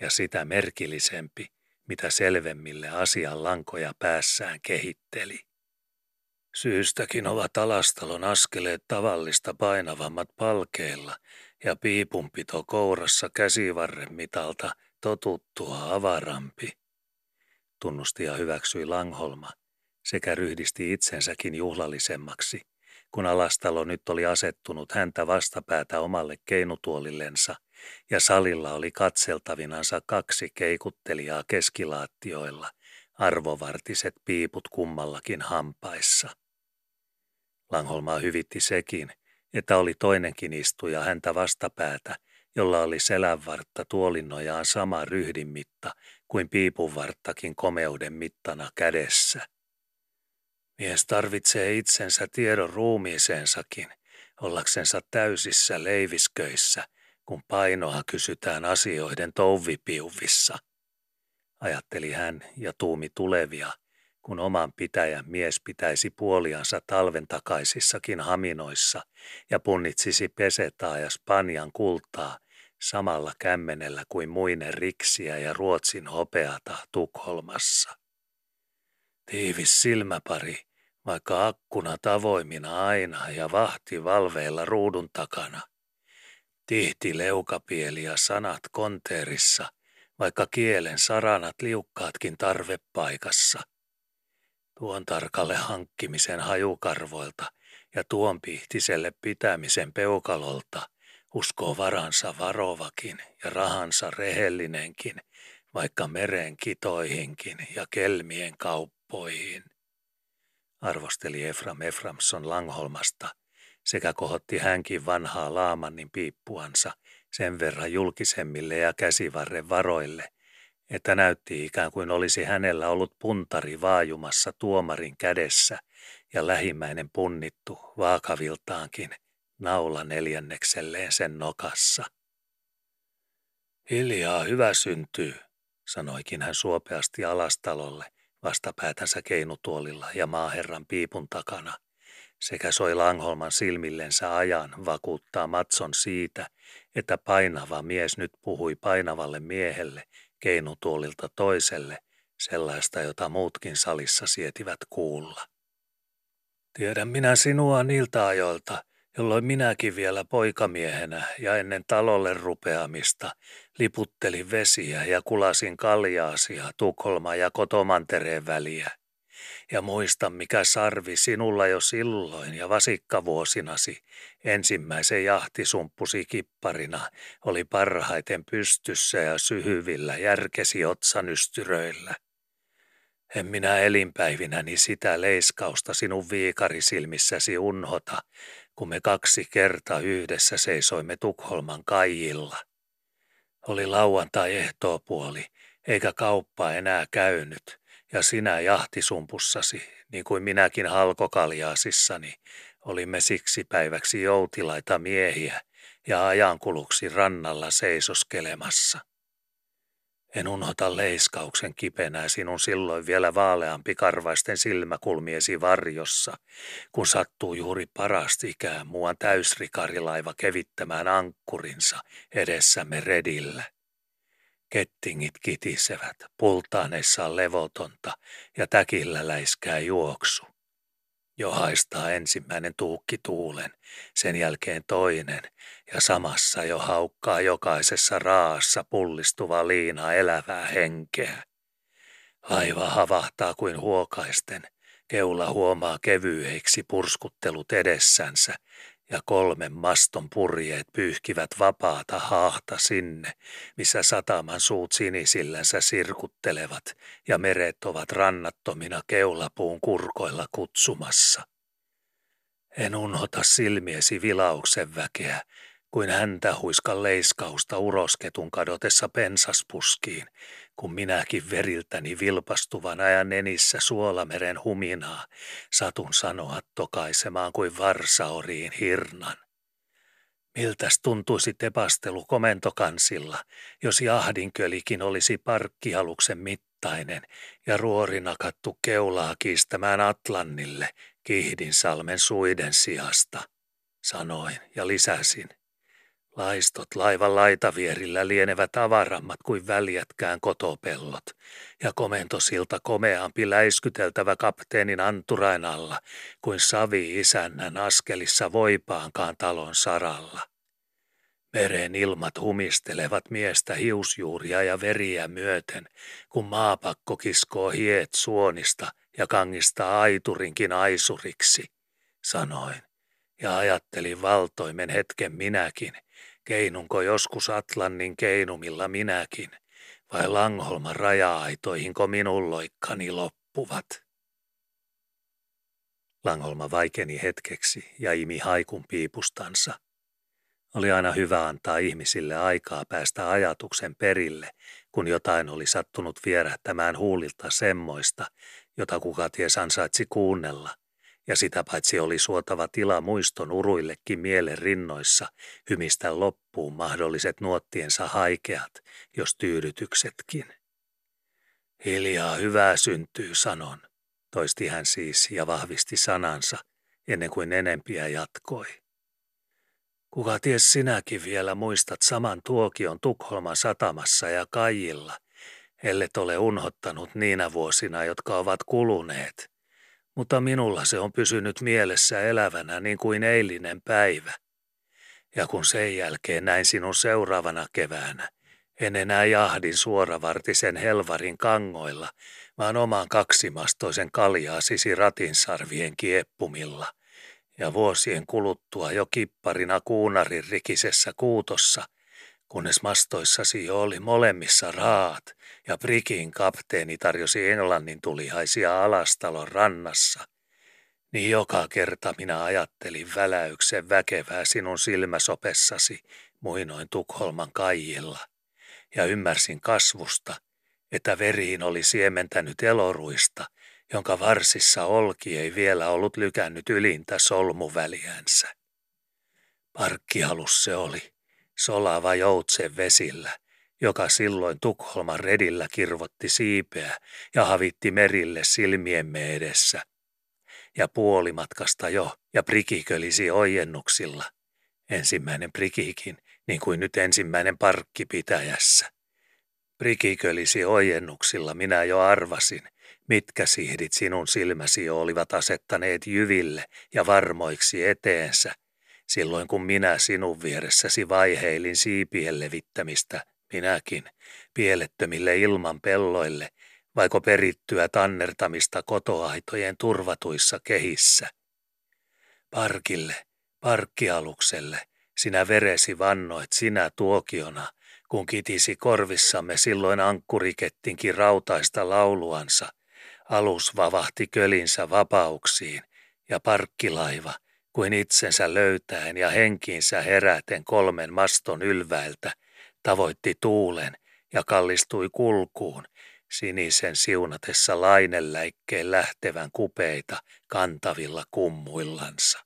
ja sitä merkillisempi, mitä selvemmille asian lankoja päässään kehitteli. Syystäkin ovat alastalon askeleet tavallista painavammat palkeilla ja piipunpito kourassa käsivarren mitalta totuttua avarampi. Tunnusti ja hyväksyi Langholma sekä ryhdisti itsensäkin juhlallisemmaksi, kun alastalo nyt oli asettunut häntä vastapäätä omalle keinutuolillensa ja salilla oli katseltavinansa kaksi keikuttelijaa keskilaattioilla, arvovartiset piiput kummallakin hampaissa. Langholmaa hyvitti sekin, että oli toinenkin istuja häntä vastapäätä, jolla oli selänvartta tuolinnojaan sama ryhdin mitta kuin piipunvarttakin komeuden mittana kädessä. Mies tarvitsee itsensä tiedon ruumiiseensakin, ollaksensa täysissä leivisköissä, kun painoa kysytään asioiden touvipiuvissa. Ajatteli hän ja tuumi tulevia, kun oman pitäjän mies pitäisi puoliansa talven takaisissakin haminoissa ja punnitsisi pesetaa ja spanjan kultaa samalla kämmenellä kuin muinen riksiä ja Ruotsin hopeata Tukholmassa. Tiivis silmäpari, vaikka akkuna tavoimina aina ja vahti valveilla ruudun takana. Tihti leukapieli ja sanat konteerissa, vaikka kielen saranat liukkaatkin tarvepaikassa. Tuon tarkalle hankkimisen hajukarvoilta ja tuon pihtiselle pitämisen peukalolta uskoo varansa varovakin ja rahansa rehellinenkin, vaikka meren kitoihinkin ja kelmien kauppoihin. Arvosteli Efram Eframson Langholmasta sekä kohotti hänkin vanhaa Laamannin piippuansa sen verran julkisemmille ja käsivarren varoille, että näytti ikään kuin olisi hänellä ollut puntari vaajumassa tuomarin kädessä ja lähimmäinen punnittu vaakaviltaankin naula neljännekselleen sen nokassa. Hiljaa hyvä syntyy, sanoikin hän suopeasti alastalolle – vastapäätänsä keinutuolilla ja maaherran piipun takana, sekä soi Langholman silmillensä ajan vakuuttaa Matson siitä, että painava mies nyt puhui painavalle miehelle keinutuolilta toiselle sellaista, jota muutkin salissa sietivät kuulla. Tiedän minä sinua niiltä ajoilta, jolloin minäkin vielä poikamiehenä ja ennen talolle rupeamista liputtelin vesiä ja kulasin kaljaasia Tukholma ja Kotomantereen väliä. Ja muista, mikä sarvi sinulla jo silloin ja vasikkavuosinasi ensimmäisen jahtisumpusi kipparina oli parhaiten pystyssä ja syhyvillä järkesi otsanystyröillä. En minä elinpäivinäni sitä leiskausta sinun viikarisilmissäsi unhota, kun me kaksi kertaa yhdessä seisoimme Tukholman kaijilla. Oli lauantai ehtoopuoli, eikä kauppa enää käynyt, ja sinä jahtisumpussasi, niin kuin minäkin halkokaljaasissani, olimme siksi päiväksi joutilaita miehiä ja ajankuluksi rannalla seisoskelemassa. En unhota leiskauksen kipenää sinun silloin vielä vaaleampi karvaisten silmäkulmiesi varjossa, kun sattuu juuri parastikään muuan täysrikarilaiva kevittämään ankkurinsa edessämme redillä. Kettingit kitisevät, pultaaneissa levotonta ja täkillä läiskää juoksu. Jo haistaa ensimmäinen tuukki tuulen, sen jälkeen toinen, ja samassa jo haukkaa jokaisessa raassa pullistuva liina elävää henkeä. Laiva havahtaa kuin huokaisten, keula huomaa kevyeiksi purskuttelut edessänsä, ja kolmen maston purjeet pyyhkivät vapaata haahta sinne, missä sataman suut sinisillänsä sirkuttelevat ja meret ovat rannattomina keulapuun kurkoilla kutsumassa. En unhota silmiesi vilauksen väkeä, kuin häntä huiskan leiskausta urosketun kadotessa pensaspuskiin, kun minäkin veriltäni vilpastuvan ajan nenissä suolameren huminaa satun sanoa tokaisemaan kuin varsaoriin hirnan. Miltäs tuntuisi tepastelu komentokansilla, jos jahdinkölikin olisi parkkialuksen mittainen ja ruori nakattu keulaa kiistämään Atlannille Kihdinsalmen suiden sijasta, sanoin ja lisäsin. Laistot laivan laitavierillä lienevät avarammat kuin väljätkään kotopellot, ja komentosilta komeampi läiskyteltävä kapteenin anturain alla kuin savi isännän askelissa voipaankaan talon saralla. Meren ilmat humistelevat miestä hiusjuuria ja veriä myöten, kun maapakko kiskoo hiet suonista ja kangistaa aiturinkin aisuriksi, sanoin, ja ajattelin valtoimen hetken minäkin – Keinunko joskus Atlannin keinumilla minäkin, vai Langholman raja-aitoihinko minun loikkani loppuvat? Langholma vaikeni hetkeksi ja imi haikun piipustansa. Oli aina hyvä antaa ihmisille aikaa päästä ajatuksen perille, kun jotain oli sattunut vierähtämään huulilta semmoista, jota kuka ties ansaitsi kuunnella, ja sitä paitsi oli suotava tila muiston uruillekin mielen rinnoissa hymistä loppuun mahdolliset nuottiensa haikeat, jos tyydytyksetkin. Hiljaa hyvää syntyy, sanon, toisti hän siis ja vahvisti sanansa, ennen kuin enempiä jatkoi. Kuka ties sinäkin vielä muistat saman tuokion Tukholman satamassa ja Kajilla, ellet ole unhottanut niinä vuosina, jotka ovat kuluneet, mutta minulla se on pysynyt mielessä elävänä niin kuin eilinen päivä. Ja kun sen jälkeen näin sinun seuraavana keväänä, en enää jahdin suoravartisen helvarin kangoilla, vaan oman kaksimastoisen kaljaasisi ratinsarvien kieppumilla. Ja vuosien kuluttua jo kipparina kuunarin rikisessä kuutossa, kunnes mastoissasi jo oli molemmissa raat ja Brikin kapteeni tarjosi Englannin tulihaisia alastalon rannassa, niin joka kerta minä ajattelin väläyksen väkevää sinun silmäsopessasi muinoin Tukholman kaijilla, ja ymmärsin kasvusta, että veriin oli siementänyt eloruista, jonka varsissa olki ei vielä ollut lykännyt ylintä solmuväliänsä. Parkkialus se oli, solava joutsen vesillä, joka silloin Tukholman redillä kirvotti siipeä ja havitti merille silmiemme edessä. Ja puolimatkasta jo, ja prikikölisi ojennuksilla. Ensimmäinen prikikin, niin kuin nyt ensimmäinen parkki pitäjässä. Prikikölisi ojennuksilla minä jo arvasin, mitkä sihdit sinun silmäsi jo olivat asettaneet jyville ja varmoiksi eteensä, silloin kun minä sinun vieressäsi vaiheilin siipien levittämistä minäkin, pielettömille ilman pelloille, vaiko perittyä tannertamista kotoaitojen turvatuissa kehissä. Parkille, parkkialukselle, sinä veresi vannoit sinä tuokiona, kun kitisi korvissamme silloin ankkurikettinkin rautaista lauluansa, alus vavahti kölinsä vapauksiin, ja parkkilaiva, kuin itsensä löytäen ja henkiinsä heräten kolmen maston ylväiltä, tavoitti tuulen ja kallistui kulkuun, sinisen siunatessa lainelläikkeen lähtevän kupeita kantavilla kummuillansa.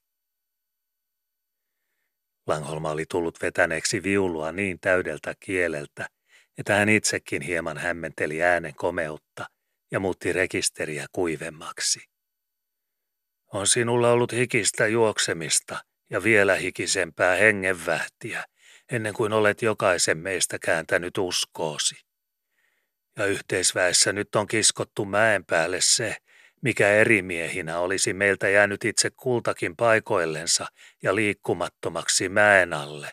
Langholma oli tullut vetäneeksi viulua niin täydeltä kieleltä, että hän itsekin hieman hämmenteli äänen komeutta ja muutti rekisteriä kuivemmaksi. On sinulla ollut hikistä juoksemista ja vielä hikisempää hengenvähtiä, ennen kuin olet jokaisen meistä kääntänyt uskoosi. Ja yhteisväessä nyt on kiskottu mäen päälle se, mikä eri miehinä olisi meiltä jäänyt itse kultakin paikoillensa ja liikkumattomaksi mäen alle,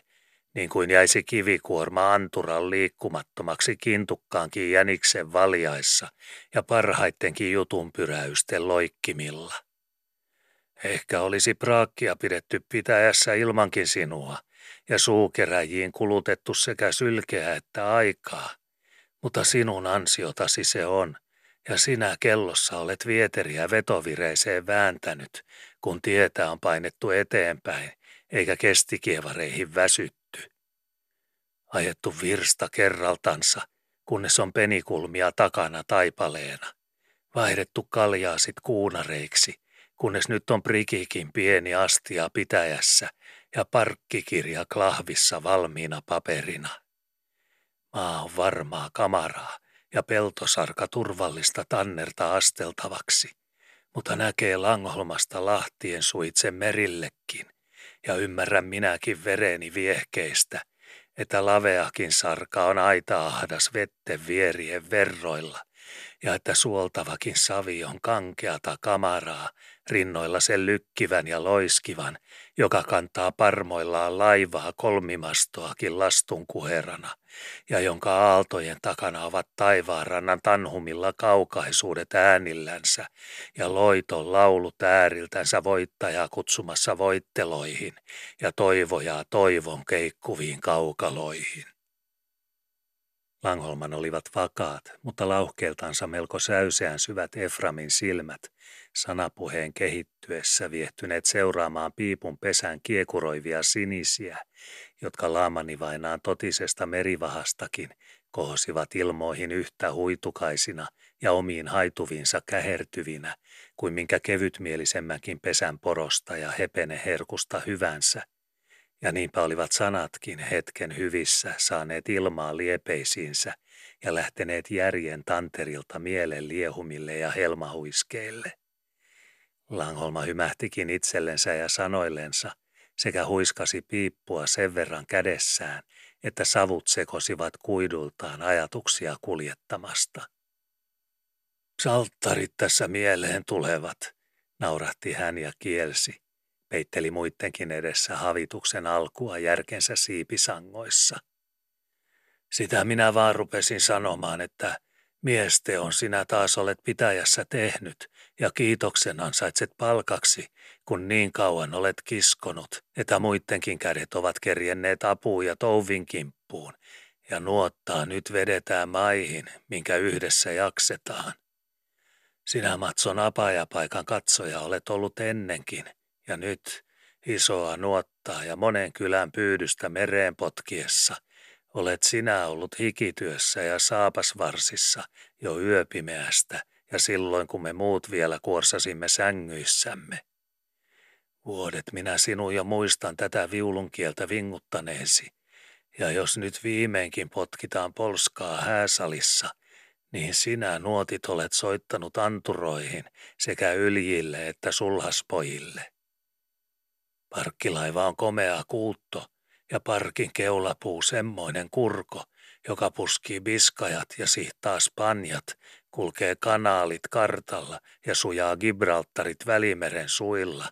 niin kuin jäisi kivikuorma anturan liikkumattomaksi kintukkaankin jäniksen valjaissa ja parhaittenkin jutunpyräysten loikkimilla. Ehkä olisi praakkia pidetty pitäjässä ilmankin sinua – ja suukeräjiin kulutettu sekä sylkeä että aikaa, mutta sinun ansiotasi se on, ja sinä kellossa olet vieteriä vetovireeseen vääntänyt, kun tietä on painettu eteenpäin, eikä kestikievareihin väsytty. Ajettu virsta kerraltansa, kunnes on penikulmia takana taipaleena. Vaihdettu kaljaasit kuunareiksi, kunnes nyt on prikikin pieni astia pitäjässä ja parkkikirja klahvissa valmiina paperina. Maa on varmaa kamaraa ja peltosarka turvallista tannerta asteltavaksi, mutta näkee Langholmasta lahtien suitse merillekin ja ymmärrän minäkin vereeni viehkeistä, että laveakin sarka on aita ahdas vetten vierien verroilla, ja että suoltavakin savi on kankeata kamaraa, rinnoilla sen lykkivän ja loiskivan, joka kantaa parmoillaan laivaa kolmimastoakin lastun kuherana, ja jonka aaltojen takana ovat taivaanrannan tanhumilla kaukaisuudet äänillänsä, ja loiton laulut ääriltänsä voittajaa kutsumassa voitteloihin, ja toivojaa toivon keikkuviin kaukaloihin. Langholman olivat vakaat, mutta lauhkeeltansa melko säyseän syvät Eframin silmät, sanapuheen kehittyessä viehtyneet seuraamaan piipun pesän kiekuroivia sinisiä, jotka laamanivainaan totisesta merivahastakin kohosivat ilmoihin yhtä huitukaisina ja omiin haituvinsa kähertyvinä kuin minkä kevytmielisemmänkin pesän porosta ja hepene herkusta hyvänsä, ja niinpä olivat sanatkin hetken hyvissä saaneet ilmaa liepeisiinsä ja lähteneet järjen tanterilta mielen liehumille ja helmahuiskeille. Langholma hymähtikin itsellensä ja sanoillensa sekä huiskasi piippua sen verran kädessään, että savut sekosivat kuidultaan ajatuksia kuljettamasta. Salttarit tässä mieleen tulevat, naurahti hän ja kielsi peitteli muittenkin edessä havituksen alkua järkensä siipisangoissa. Sitä minä vaan rupesin sanomaan, että mieste on sinä taas olet pitäjässä tehnyt ja kiitoksen ansaitset palkaksi, kun niin kauan olet kiskonut, että muittenkin kädet ovat kerjenneet apuun ja touvin kimppuun, ja nuottaa nyt vedetään maihin, minkä yhdessä jaksetaan. Sinä Matson apajapaikan katsoja olet ollut ennenkin – ja nyt isoa nuottaa ja monen kylän pyydystä mereen potkiessa. Olet sinä ollut hikityössä ja saapasvarsissa jo yöpimeästä ja silloin kun me muut vielä kuorsasimme sängyissämme. Vuodet minä sinun jo muistan tätä viulunkieltä vinguttaneesi, ja jos nyt viimeinkin potkitaan polskaa hääsalissa, niin sinä nuotit olet soittanut anturoihin sekä yljille että sulhaspojille. Parkkilaiva on komea kuutto ja parkin keulapuu semmoinen kurko, joka puskii biskajat ja sihtaa spanjat, kulkee kanaalit kartalla ja sujaa Gibraltarit välimeren suilla,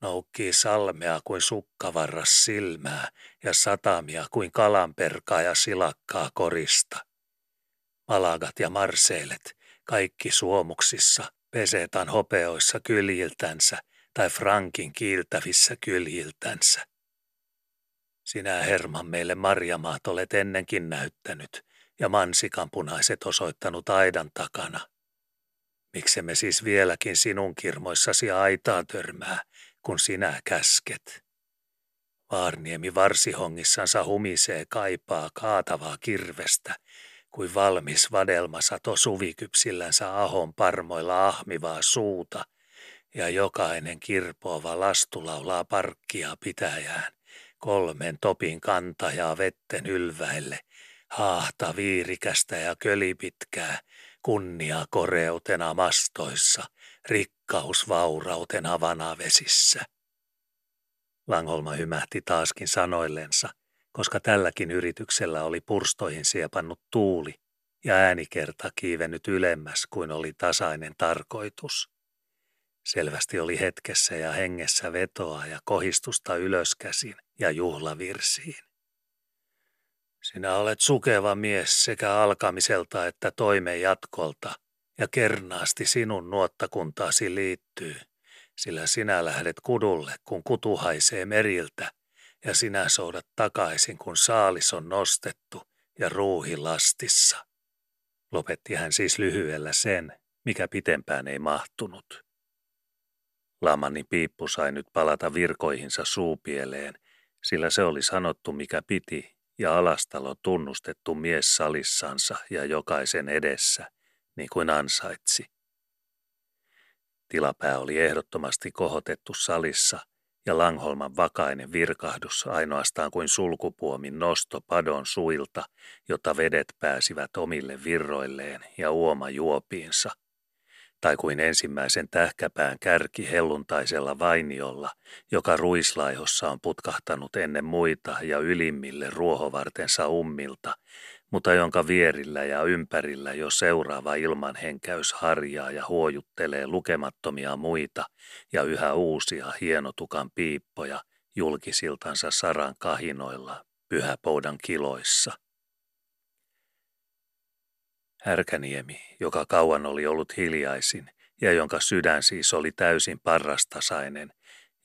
noukkii salmea kuin sukkavarras silmää ja satamia kuin kalanperkaa ja silakkaa korista. Malagat ja marseilet, kaikki suomuksissa, pesetan hopeoissa kyljiltänsä tai Frankin kiiltävissä kyljiltänsä. Sinä, Herman, meille marjamaat olet ennenkin näyttänyt ja mansikan punaiset osoittanut aidan takana. Miksemme siis vieläkin sinun kirmoissasi aitaa törmää, kun sinä käsket? Vaarniemi varsihongissansa humisee kaipaa kaatavaa kirvestä, kuin valmis vadelmasato suvikypsillänsä ahon parmoilla ahmivaa suuta – ja jokainen kirpoava lastu laulaa parkkia pitäjään, kolmen topin kantajaa vetten ylväille, haahta viirikästä ja kölipitkää, kunnia koreutena mastoissa, rikkaus vaurautena vanavesissä. Langholma hymähti taaskin sanoillensa, koska tälläkin yrityksellä oli purstoihin siepannut tuuli ja äänikerta kiivennyt ylemmäs kuin oli tasainen tarkoitus. Selvästi oli hetkessä ja hengessä vetoa ja kohistusta ylöskäsin ja juhlavirsiin. Sinä olet sukeva mies sekä alkamiselta että toimen jatkolta, ja kernaasti sinun nuottakuntaasi liittyy, sillä sinä lähdet kudulle, kun kutu haisee meriltä, ja sinä soudat takaisin, kun saalis on nostettu ja ruuhi lastissa. Lopetti hän siis lyhyellä sen, mikä pitempään ei mahtunut. Lamani piippu sai nyt palata virkoihinsa suupieleen, sillä se oli sanottu mikä piti ja alastalo tunnustettu mies salissansa ja jokaisen edessä, niin kuin ansaitsi. Tilapää oli ehdottomasti kohotettu salissa ja Langholman vakainen virkahdus ainoastaan kuin sulkupuomin nosto padon suilta, jotta vedet pääsivät omille virroilleen ja uoma juopiinsa – tai kuin ensimmäisen tähkäpään kärki helluntaisella vainiolla, joka ruislaihossa on putkahtanut ennen muita ja ylimmille ruohovartensa ummilta, mutta jonka vierillä ja ympärillä jo seuraava ilmanhenkäys harjaa ja huojuttelee lukemattomia muita ja yhä uusia hienotukan piippoja julkisiltansa saran kahinoilla pyhäpoudan kiloissa. Härkäniemi, joka kauan oli ollut hiljaisin ja jonka sydän siis oli täysin parrastasainen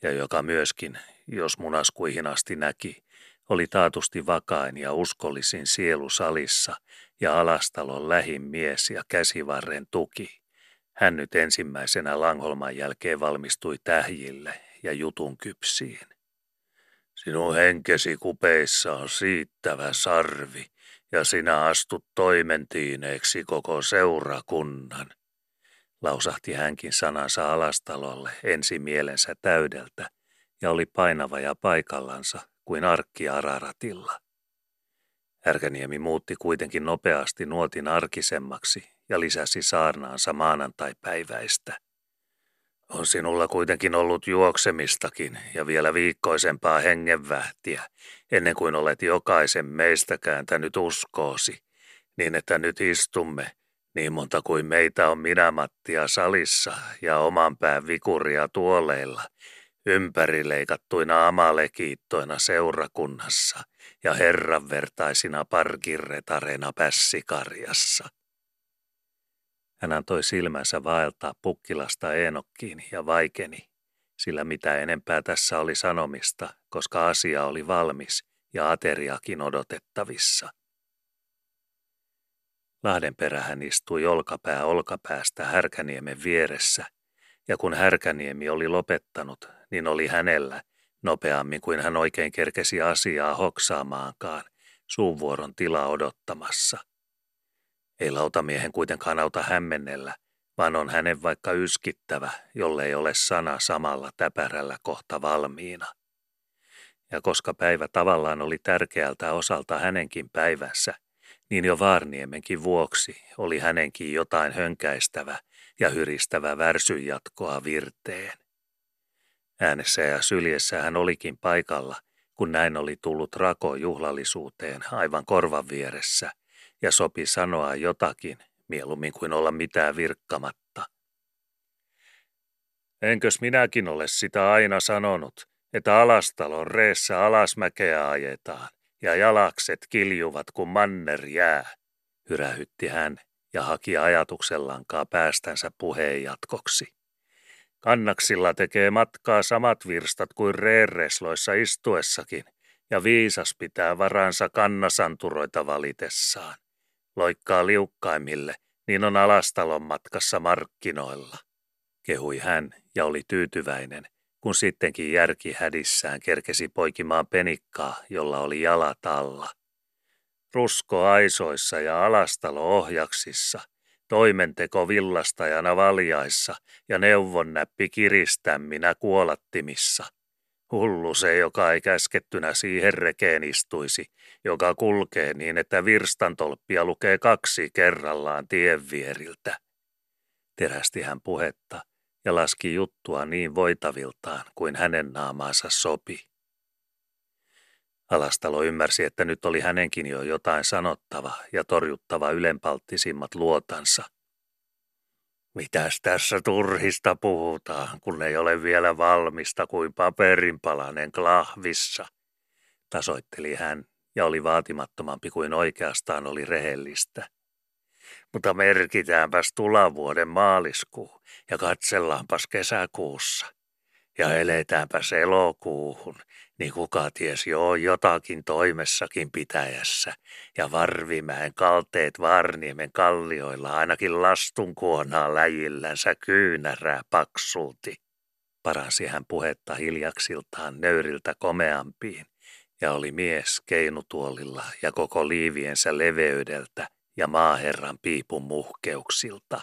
ja joka myöskin, jos munaskuihin asti näki, oli taatusti vakain ja uskollisin sielu salissa ja alastalon lähin mies ja käsivarren tuki. Hän nyt ensimmäisenä Langholman jälkeen valmistui tähjille ja jutun kypsiin. Sinun henkesi kupeissa on siittävä sarvi, ja sinä astut toimentiineeksi koko seurakunnan. Lausahti hänkin sanansa alastalolle ensi mielensä täydeltä, ja oli painava ja paikallansa kuin arkki Araratilla. Härkäniemi muutti kuitenkin nopeasti nuotin arkisemmaksi ja lisäsi saarnaansa maanantai-päiväistä. On sinulla kuitenkin ollut juoksemistakin ja vielä viikkoisempaa hengenvähtiä, ennen kuin olet jokaisen meistä kääntänyt uskoosi, niin että nyt istumme, niin monta kuin meitä on minä Mattia salissa ja oman pään vikuria tuoleilla, ympärileikattuina amalekiittoina seurakunnassa ja herranvertaisina parkirretareina pässikarjassa. Hän antoi silmänsä vaeltaa pukkilasta Eenokkiin ja vaikeni, sillä mitä enempää tässä oli sanomista, koska asia oli valmis ja ateriakin odotettavissa. Lahdenperähän istui olkapää olkapäästä Härkäniemen vieressä, ja kun Härkäniemi oli lopettanut, niin oli hänellä, nopeammin kuin hän oikein kerkesi asiaa hoksaamaankaan, suunvuoron tila odottamassa – ei lautamiehen kuitenkaan auta hämmennellä, vaan on hänen vaikka yskittävä, jollei ole sana samalla täpärällä kohta valmiina. Ja koska päivä tavallaan oli tärkeältä osalta hänenkin päivässä, niin jo Vaarniemenkin vuoksi oli hänenkin jotain hönkäistävä ja hyristävä värsyn jatkoa virteen. Äänessä ja syljessä hän olikin paikalla, kun näin oli tullut rako juhlallisuuteen aivan korvan vieressä – ja sopi sanoa jotakin, mieluummin kuin olla mitään virkkamatta. Enkös minäkin ole sitä aina sanonut, että alastalon reessä alasmäkeä ajetaan ja jalakset kiljuvat kuin manner jää, hyrähytti hän ja haki ajatuksellankaan päästänsä puheen jatkoksi. Kannaksilla tekee matkaa samat virstat kuin reeresloissa istuessakin, ja viisas pitää varansa kannasanturoita valitessaan loikkaa liukkaimmille, niin on alastalon matkassa markkinoilla. Kehui hän ja oli tyytyväinen, kun sittenkin järki hädissään kerkesi poikimaan penikkaa, jolla oli jalat alla. Rusko aisoissa ja alastalo ohjaksissa, toimenteko villastajana valjaissa ja neuvonnäppi kiristämminä kuolattimissa. Hullu se, joka ei käskettynä siihen rekeen istuisi, joka kulkee niin, että virstantolppia lukee kaksi kerrallaan tien vieriltä. Terästi hän puhetta ja laski juttua niin voitaviltaan kuin hänen naamaansa sopi. Alastalo ymmärsi, että nyt oli hänenkin jo jotain sanottava ja torjuttava ylenpalttisimmat luotansa. Mitäs tässä turhista puhutaan, kun ei ole vielä valmista kuin paperinpalanen klahvissa, tasoitteli hän ja oli vaatimattomampi kuin oikeastaan oli rehellistä. Mutta merkitäänpäs tulavuoden maaliskuu ja katsellaanpas kesäkuussa. Ja eletäänpäs elokuuhun, niin kuka ties joo jotakin toimessakin pitäjässä, ja Varvimäen kalteet Varniemen kallioilla ainakin lastun kuonaa läjillänsä kyynärää paksuuti. Paransi hän puhetta hiljaksiltaan nöyriltä komeampiin, ja oli mies keinutuolilla ja koko liiviensä leveydeltä ja maaherran piipun muhkeuksilta.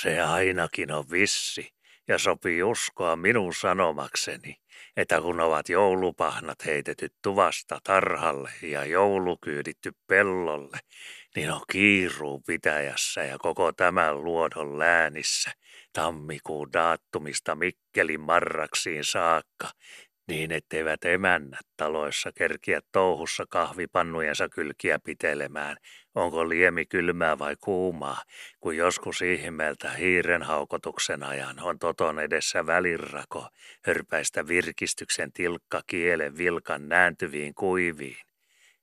Se ainakin on vissi ja sopii uskoa minun sanomakseni, että kun ovat joulupahnat heitetyt tuvasta tarhalle ja joulukyyditty pellolle, niin on kiiruu pitäjässä ja koko tämän luodon läänissä tammikuun daattumista Mikkelin marraksiin saakka, niin etteivät emännät taloissa kerkiä touhussa kahvipannujensa kylkiä pitelemään, onko liemi kylmää vai kuumaa, kun joskus ihmeeltä hiiren haukotuksen ajan on toton edessä välirako, hörpäistä virkistyksen tilkka kielen vilkan nääntyviin kuiviin.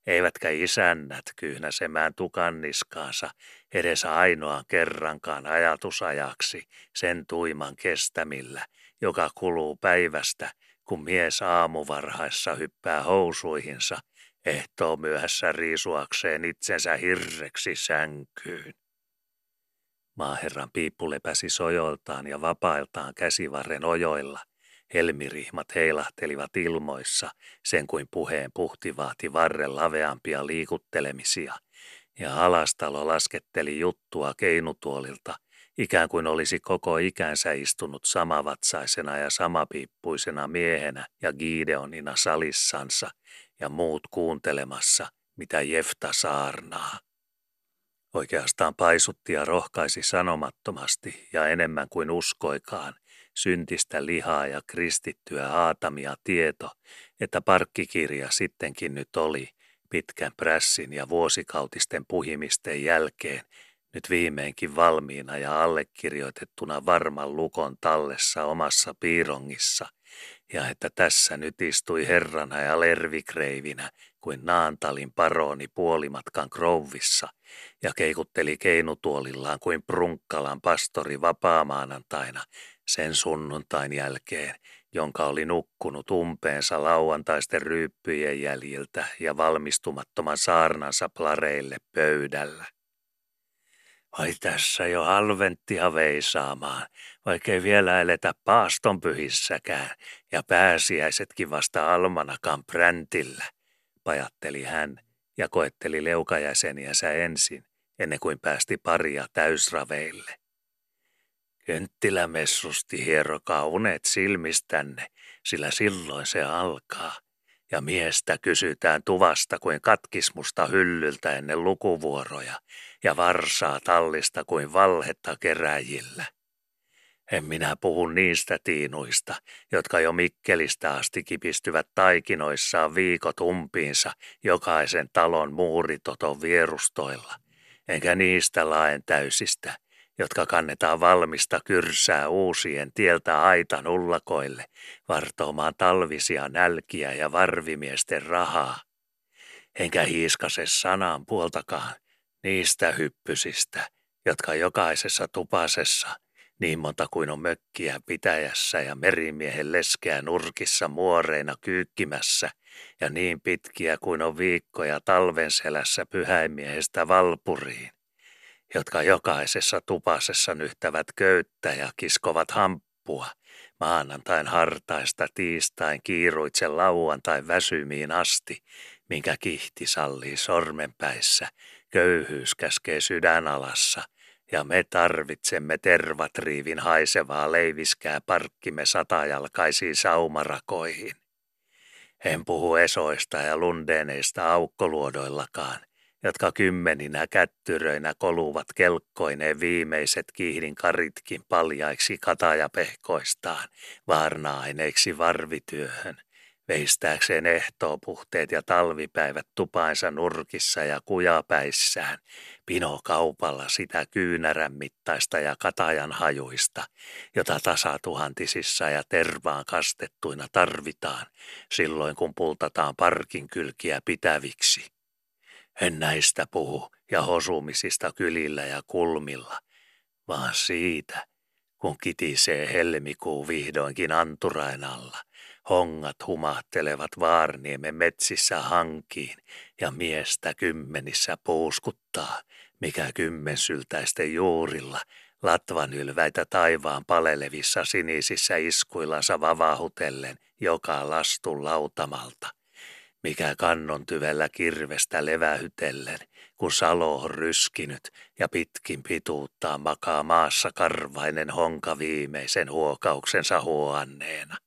Eivätkä isännät kyhnäsemään tukanniskaansa edes ainoan kerrankaan ajatusajaksi sen tuiman kestämillä, joka kuluu päivästä – kun mies aamuvarhaissa hyppää housuihinsa, ehtoo myöhässä riisuakseen itsensä hirreksi sänkyyn. Maaherran piippu lepäsi sojoltaan ja vapailtaan käsivarren ojoilla. Helmirihmat heilahtelivat ilmoissa, sen kuin puheen puhti vaati varren laveampia liikuttelemisia, ja alastalo lasketteli juttua keinutuolilta – ikään kuin olisi koko ikänsä istunut samavatsaisena ja samapiippuisena miehenä ja Gideonina salissansa ja muut kuuntelemassa, mitä Jefta saarnaa. Oikeastaan paisutti ja rohkaisi sanomattomasti ja enemmän kuin uskoikaan syntistä lihaa ja kristittyä aatamia tieto, että parkkikirja sittenkin nyt oli pitkän prässin ja vuosikautisten puhimisten jälkeen nyt viimeinkin valmiina ja allekirjoitettuna varman lukon tallessa omassa piirongissa, ja että tässä nyt istui herrana ja lervikreivinä kuin Naantalin paroni puolimatkan krouvissa ja keikutteli keinutuolillaan kuin Prunkkalan pastori vapaamaanantaina sen sunnuntain jälkeen, jonka oli nukkunut umpeensa lauantaisten ryyppyjen jäljiltä ja valmistumattoman saarnansa plareille pöydällä. Ai tässä jo halventtia veisaamaan, vaikkei vielä eletä paastonpyhissäkään, ja pääsiäisetkin vasta almanakan präntillä, pajatteli hän ja koetteli leukajäseniänsä ensin, ennen kuin päästi paria täysraveille. Kynttilä messusti hierokaa unet silmistänne, sillä silloin se alkaa, ja miestä kysytään tuvasta kuin katkismusta hyllyltä ennen lukuvuoroja, ja varsaa tallista kuin valhetta keräjillä. En minä puhu niistä tiinuista, jotka jo Mikkelistä asti kipistyvät taikinoissaan viikot umpiinsa jokaisen talon muuritoton vierustoilla, enkä niistä laen täysistä, jotka kannetaan valmista kyrsää uusien tieltä aitan ullakoille, vartoamaan talvisia nälkiä ja varvimiesten rahaa. Enkä hiiskase sanaan puoltakaan niistä hyppysistä, jotka jokaisessa tupasessa, niin monta kuin on mökkiä pitäjässä ja merimiehen leskeä nurkissa muoreina kyykkimässä, ja niin pitkiä kuin on viikkoja talven selässä pyhäimiehestä valpuriin, jotka jokaisessa tupasessa nyhtävät köyttä ja kiskovat hamppua, maanantain hartaista tiistain kiiruitse lauantain väsymiin asti, minkä kihti sallii sormenpäissä, köyhyys käskee sydänalassa, ja me tarvitsemme tervatriivin haisevaa leiviskää parkkimme satajalkaisiin saumarakoihin. En puhu esoista ja lundeneista aukkoluodoillakaan, jotka kymmeninä kättyröinä koluvat kelkkoineen viimeiset kihdin karitkin paljaiksi katajapehkoistaan, vaarna-aineiksi varvityöhön, veistääkseen ehtoopuhteet ja talvipäivät tupainsa nurkissa ja kujapäissään, pinokaupalla sitä kyynärän mittaista ja katajan hajuista, jota tasatuhantisissa ja tervaan kastettuina tarvitaan, silloin kun pultataan parkin kylkiä pitäviksi. En näistä puhu ja hosumisista kylillä ja kulmilla, vaan siitä, kun kitisee helmikuu vihdoinkin anturain alla, hongat humahtelevat Vaarniemen metsissä hankiin ja miestä kymmenissä puuskuttaa, mikä kymmensyltäisten juurilla latvan ylväitä taivaan palelevissa sinisissä iskuillansa vavahutellen joka lastun lautamalta mikä kannon tyvellä kirvestä levähytellen, kun salo on ryskinyt ja pitkin pituuttaa makaa maassa karvainen honka viimeisen huokauksensa huoanneena.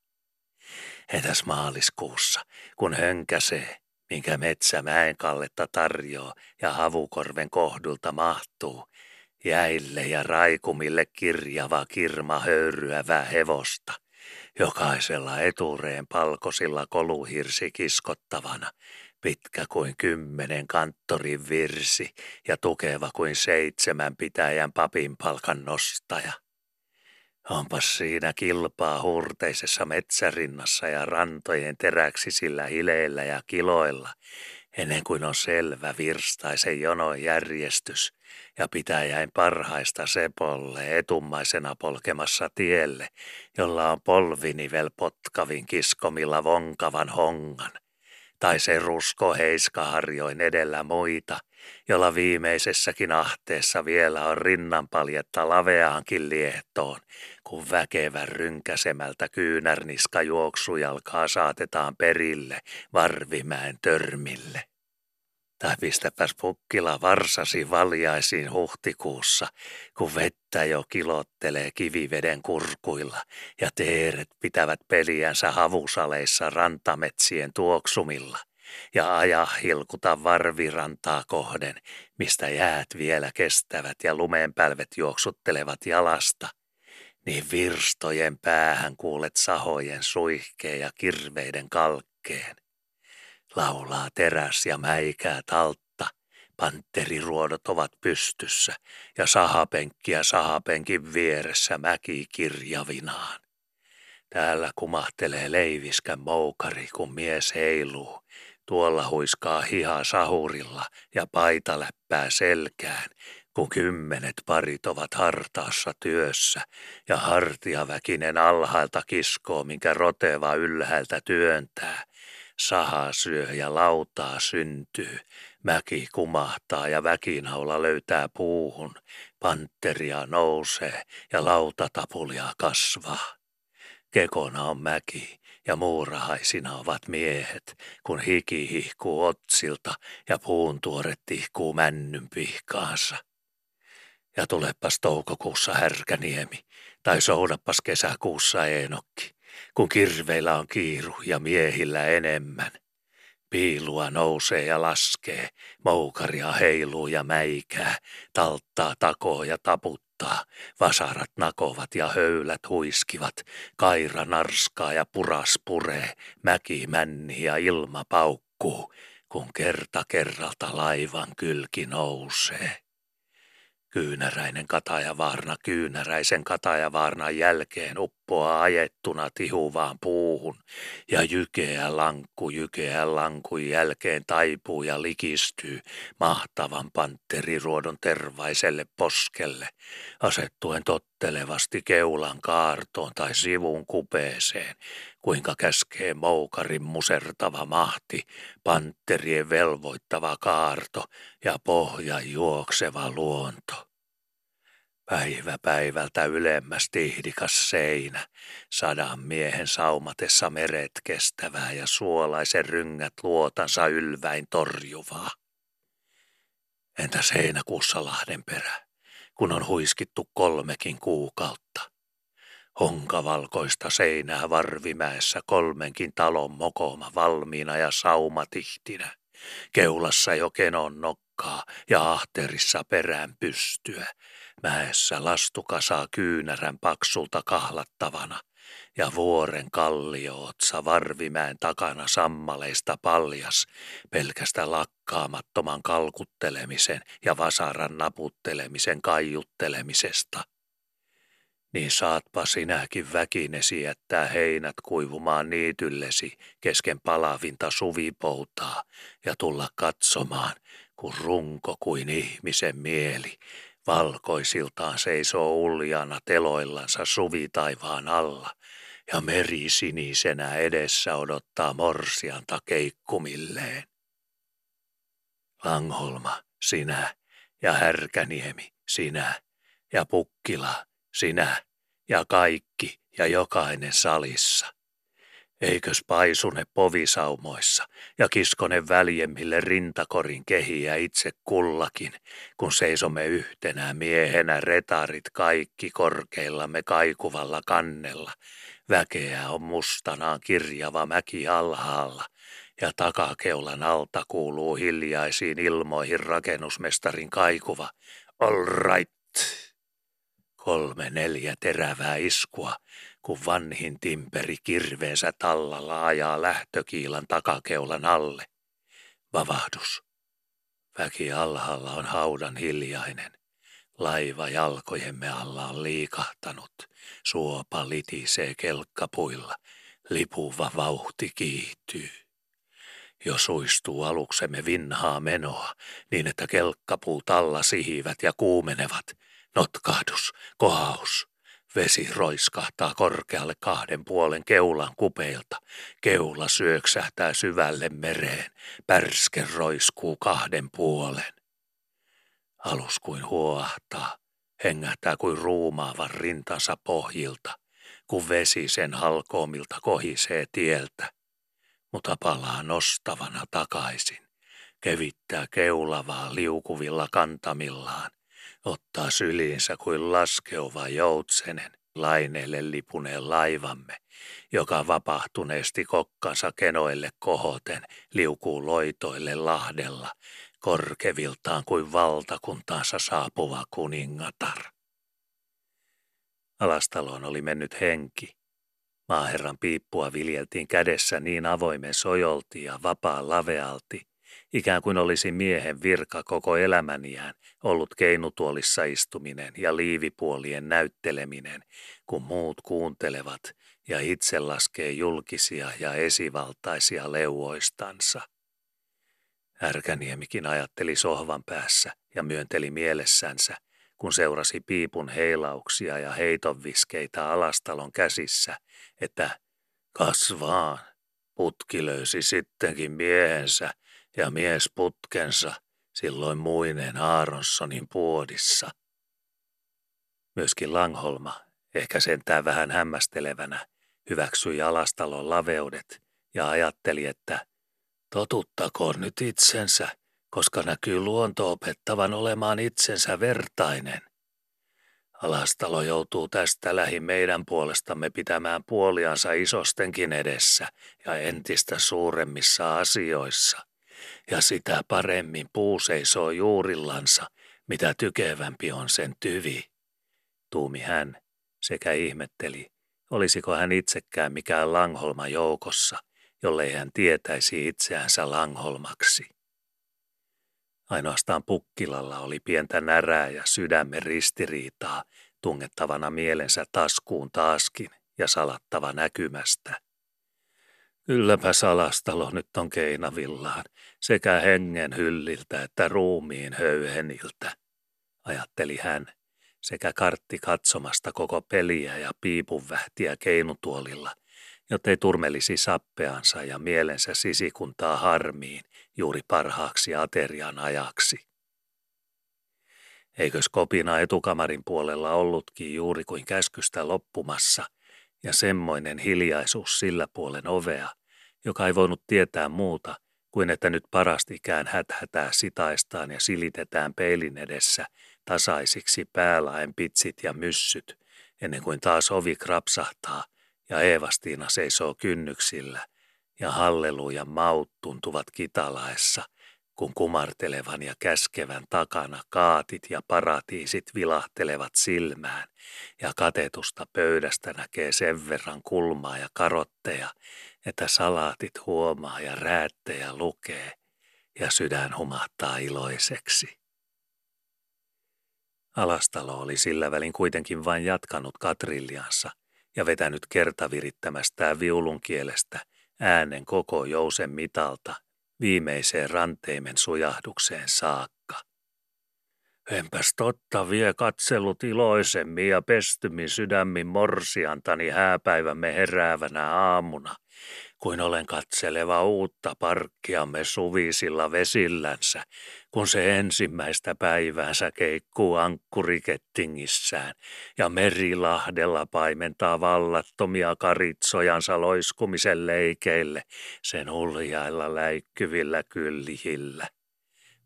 Entäs maaliskuussa, kun hönkäsee, minkä metsä mäenkalletta tarjoaa ja havukorven kohdulta mahtuu, jäille ja raikumille kirjava kirma höyryävää hevosta, jokaisella etureen palkosilla koluhirsi kiskottavana, pitkä kuin kymmenen kanttorin virsi ja tukeva kuin seitsemän pitäjän papin palkan nostaja. Onpas siinä kilpaa hurteisessa metsärinnassa ja rantojen teräksisillä hileillä ja kiloilla, ennen kuin on selvä virstaisen jonon järjestys ja pitäjäin parhaista sepolle etummaisena polkemassa tielle, jolla on polvinivel potkavin kiskomilla vonkavan hongan, tai se rusko heiskaharjoin edellä muita, jolla viimeisessäkin ahteessa vielä on rinnanpaljetta laveaankin liehtoon, kun väkevän rynkäsemältä kyynärniska juoksujalkaa saatetaan perille Varvimäen törmille. Tai pistäpäs pukkila varsasi valjaisiin huhtikuussa, kun vettä jo kilottelee kiviveden kurkuilla ja teeret pitävät peliänsä havusaleissa rantametsien tuoksumilla ja aja hilkuta varvirantaa kohden, mistä jäät vielä kestävät ja lumeenpälvet juoksuttelevat jalasta, niin virstojen päähän kuulet sahojen suihkeen ja kirveiden kalkkeen. Laulaa teräs ja mäikää taltta, panteriruodot ovat pystyssä ja sahapenkki ja sahapenkin vieressä mäki kirjavinaan. Täällä kumahtelee leiviskän moukari, kun mies heiluu, Tuolla huiskaa hiha sahurilla ja paita läppää selkään, kun kymmenet parit ovat hartaassa työssä ja hartiaväkinen alhaalta kiskoo, minkä roteva ylhäältä työntää. Saha syö ja lautaa syntyy, mäki kumahtaa ja väkinaula löytää puuhun, panteria nousee ja lautatapulia kasvaa. Kekona on mäki, ja muurahaisina ovat miehet, kun hiki hihkuu otsilta ja puun tuoret tihkuu männyn pihkaansa. Ja tulepas toukokuussa härkäniemi, tai soudapas kesäkuussa enokki, kun kirveillä on kiiru ja miehillä enemmän. Piilua nousee ja laskee, moukaria heiluu ja mäikää, talttaa takoo ja taputtaa vasarat nakovat ja höylät huiskivat, kaira narskaa ja puras puree, mäki männi ja ilma paukkuu, kun kerta kerralta laivan kylki nousee. Kyynäräinen katajavaarna kyynäräisen katajavaarnan jälkeen uppoaa ajettuna tihuvaan puuhun, ja jykeä lankku jykeä lankun jälkeen taipuu ja likistyy mahtavan pantteriruodon tervaiselle poskelle, asettuen tottelevasti keulan kaartoon tai sivun kupeeseen, kuinka käskee moukarin musertava mahti, pantterien velvoittava kaarto ja pohja juokseva luonto. Päivä päivältä ylemmäs tihdikas seinä, sadan miehen saumatessa meret kestävää ja suolaisen ryngät luotansa ylväin torjuvaa. Entä seinäkuussa Lahden perä, kun on huiskittu kolmekin kuukautta? Honkavalkoista seinää Varvimäessä kolmenkin talon mokoma valmiina ja saumatihtinä. Keulassa jo kenon nokkaa ja ahterissa perään pystyä. Mäessä lastukasaa kyynärän paksulta kahlattavana ja vuoren kalliootsa Varvimäen takana sammaleista paljas pelkästä lakkaamattoman kalkuttelemisen ja vasaran naputtelemisen kaiuttelemisesta niin saatpa sinäkin väkinesi jättää heinät kuivumaan niityllesi kesken palavinta suvipoutaa ja tulla katsomaan, kun runko kuin ihmisen mieli valkoisiltaan seisoo uljana teloillansa suvitaivaan alla ja meri sinisenä edessä odottaa morsianta keikkumilleen. Langholma, sinä ja Härkäniemi, sinä ja Pukkila, sinä ja kaikki ja jokainen salissa. Eikös paisune povisaumoissa ja kiskone väljemmille rintakorin kehiä itse kullakin, kun seisomme yhtenä miehenä retarit kaikki korkeillamme kaikuvalla kannella. Väkeä on mustanaan kirjava mäki alhaalla ja takakeulan alta kuuluu hiljaisiin ilmoihin rakennusmestarin kaikuva All right. Kolme neljä terävää iskua, kun vanhin timperi kirveensä tallalla ajaa lähtökiilan takakeulan alle. Vavahdus. Väki alhaalla on haudan hiljainen. Laiva jalkojemme alla on liikahtanut. Suopa litisee kelkkapuilla. Lipuva vauhti kiihtyy. Jo suistuu aluksemme vinhaa menoa, niin että kelkkapuut alla sihivät ja kuumenevat. Notkahdus, kohaus. Vesi roiskahtaa korkealle kahden puolen keulan kupeilta. Keula syöksähtää syvälle mereen. Pärske roiskuu kahden puolen. Alus kuin huoahtaa, hengähtää kuin ruumaavan rintansa pohjilta, kun vesi sen halkoomilta kohisee tieltä, mutta palaa nostavana takaisin, kevittää keulavaa liukuvilla kantamillaan, ottaa syliinsä kuin laskeuva joutsenen laineelle lipuneen laivamme, joka vapahtuneesti kokkansa kenoille kohoten liukuu loitoille lahdella korkeviltaan kuin valtakuntaansa saapuva kuningatar. Alastaloon oli mennyt henki. Maaherran piippua viljeltiin kädessä niin avoimen sojolti ja vapaa lavealti, ikään kuin olisi miehen virka koko elämäniään ollut keinutuolissa istuminen ja liivipuolien näytteleminen, kun muut kuuntelevat ja itse laskee julkisia ja esivaltaisia leuoistansa. Härkäniemikin ajatteli sohvan päässä ja myönteli mielessänsä, kun seurasi piipun heilauksia ja heitonviskeitä alastalon käsissä, että kasvaan, putki löysi sittenkin miehensä ja mies putkensa, silloin muinen Aaronsonin puodissa. Myöskin Langholma, ehkä sentään vähän hämmästelevänä, hyväksyi alastalon laveudet ja ajatteli, että Totuttakoon nyt itsensä, koska näkyy luonto opettavan olemaan itsensä vertainen. Alastalo joutuu tästä lähi meidän puolestamme pitämään puoliansa isostenkin edessä ja entistä suuremmissa asioissa. Ja sitä paremmin puu seisoo juurillansa, mitä tykevämpi on sen tyvi. Tuumi hän sekä ihmetteli, olisiko hän itsekään mikään Langholma joukossa – jollei hän tietäisi itseänsä Langholmaksi. Ainoastaan Pukkilalla oli pientä närää ja sydämen ristiriitaa tungettavana mielensä taskuun taaskin ja salattava näkymästä. Kylläpä salastalo nyt on keinavillaan, sekä hengen hylliltä että ruumiin höyheniltä, ajatteli hän, sekä kartti katsomasta koko peliä ja piipunvähtiä keinutuolilla, jottei turmelisi sappeansa ja mielensä sisikuntaa harmiin juuri parhaaksi aterian ajaksi. Eikös kopina etukamarin puolella ollutkin juuri kuin käskystä loppumassa ja semmoinen hiljaisuus sillä puolen ovea, joka ei voinut tietää muuta kuin että nyt parastikään häthätää sitaistaan ja silitetään peilin edessä tasaisiksi päälaen pitsit ja myssyt, ennen kuin taas ovi krapsahtaa ja Eevastiina seisoo kynnyksillä ja halleluja maut tuntuvat kitalaessa, kun kumartelevan ja käskevän takana kaatit ja paratiisit vilahtelevat silmään ja katetusta pöydästä näkee sen verran kulmaa ja karotteja, että salaatit huomaa ja räättejä lukee ja sydän humahtaa iloiseksi. Alastalo oli sillä välin kuitenkin vain jatkanut katrilliansa ja vetänyt kertavirittämästään viulun kielestä äänen koko jousen mitalta viimeiseen ranteimen sujahdukseen saakka. Enpäs totta vie katsellut iloisemmin ja pestymin sydämin morsiantani hääpäivämme heräävänä aamuna, kuin olen katseleva uutta parkkiamme suvisilla vesillänsä, kun se ensimmäistä päiväänsä keikkuu ankkurikettingissään ja merilahdella paimentaa vallattomia karitsojansa loiskumisen leikeille sen uljailla läikkyvillä kyllihillä.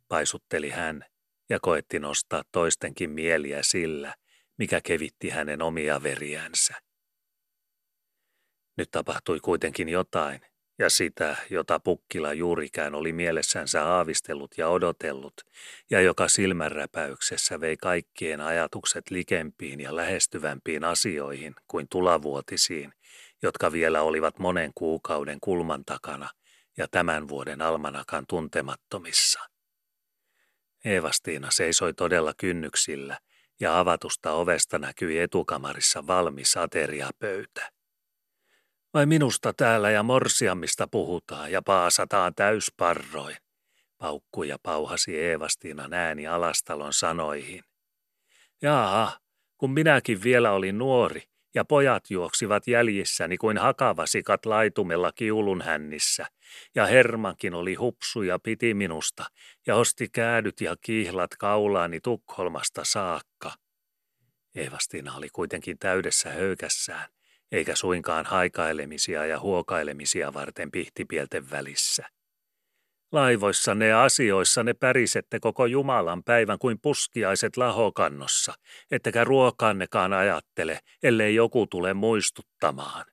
Paisutteli hän ja koetti nostaa toistenkin mieliä sillä, mikä kevitti hänen omia veriänsä. Nyt tapahtui kuitenkin jotain, ja sitä, jota Pukkila juurikään oli mielessänsä aavistellut ja odotellut, ja joka silmänräpäyksessä vei kaikkien ajatukset likempiin ja lähestyvämpiin asioihin kuin tulavuotisiin, jotka vielä olivat monen kuukauden kulman takana ja tämän vuoden almanakan tuntemattomissa. Eevastiina seisoi todella kynnyksillä, ja avatusta ovesta näkyi etukamarissa valmis ateriapöytä. Vai minusta täällä ja morsiammista puhutaan ja paasataan täysparroin, paukkui ja pauhasi Eevastiina ääni alastalon sanoihin. Jaa, kun minäkin vielä olin nuori ja pojat juoksivat jäljissäni kuin hakavasikat laitumella kiulun hännissä, ja Hermankin oli hupsu ja piti minusta, ja osti käädyt ja kihlat kaulaani Tukholmasta saakka. Eevastiina oli kuitenkin täydessä höykässään, eikä suinkaan haikailemisia ja huokailemisia varten pihtipielten välissä. Laivoissa ne asioissa ne pärisette koko Jumalan päivän kuin puskiaiset lahokannossa, ettekä ruokannekaan ajattele, ellei joku tule muistuttamaan.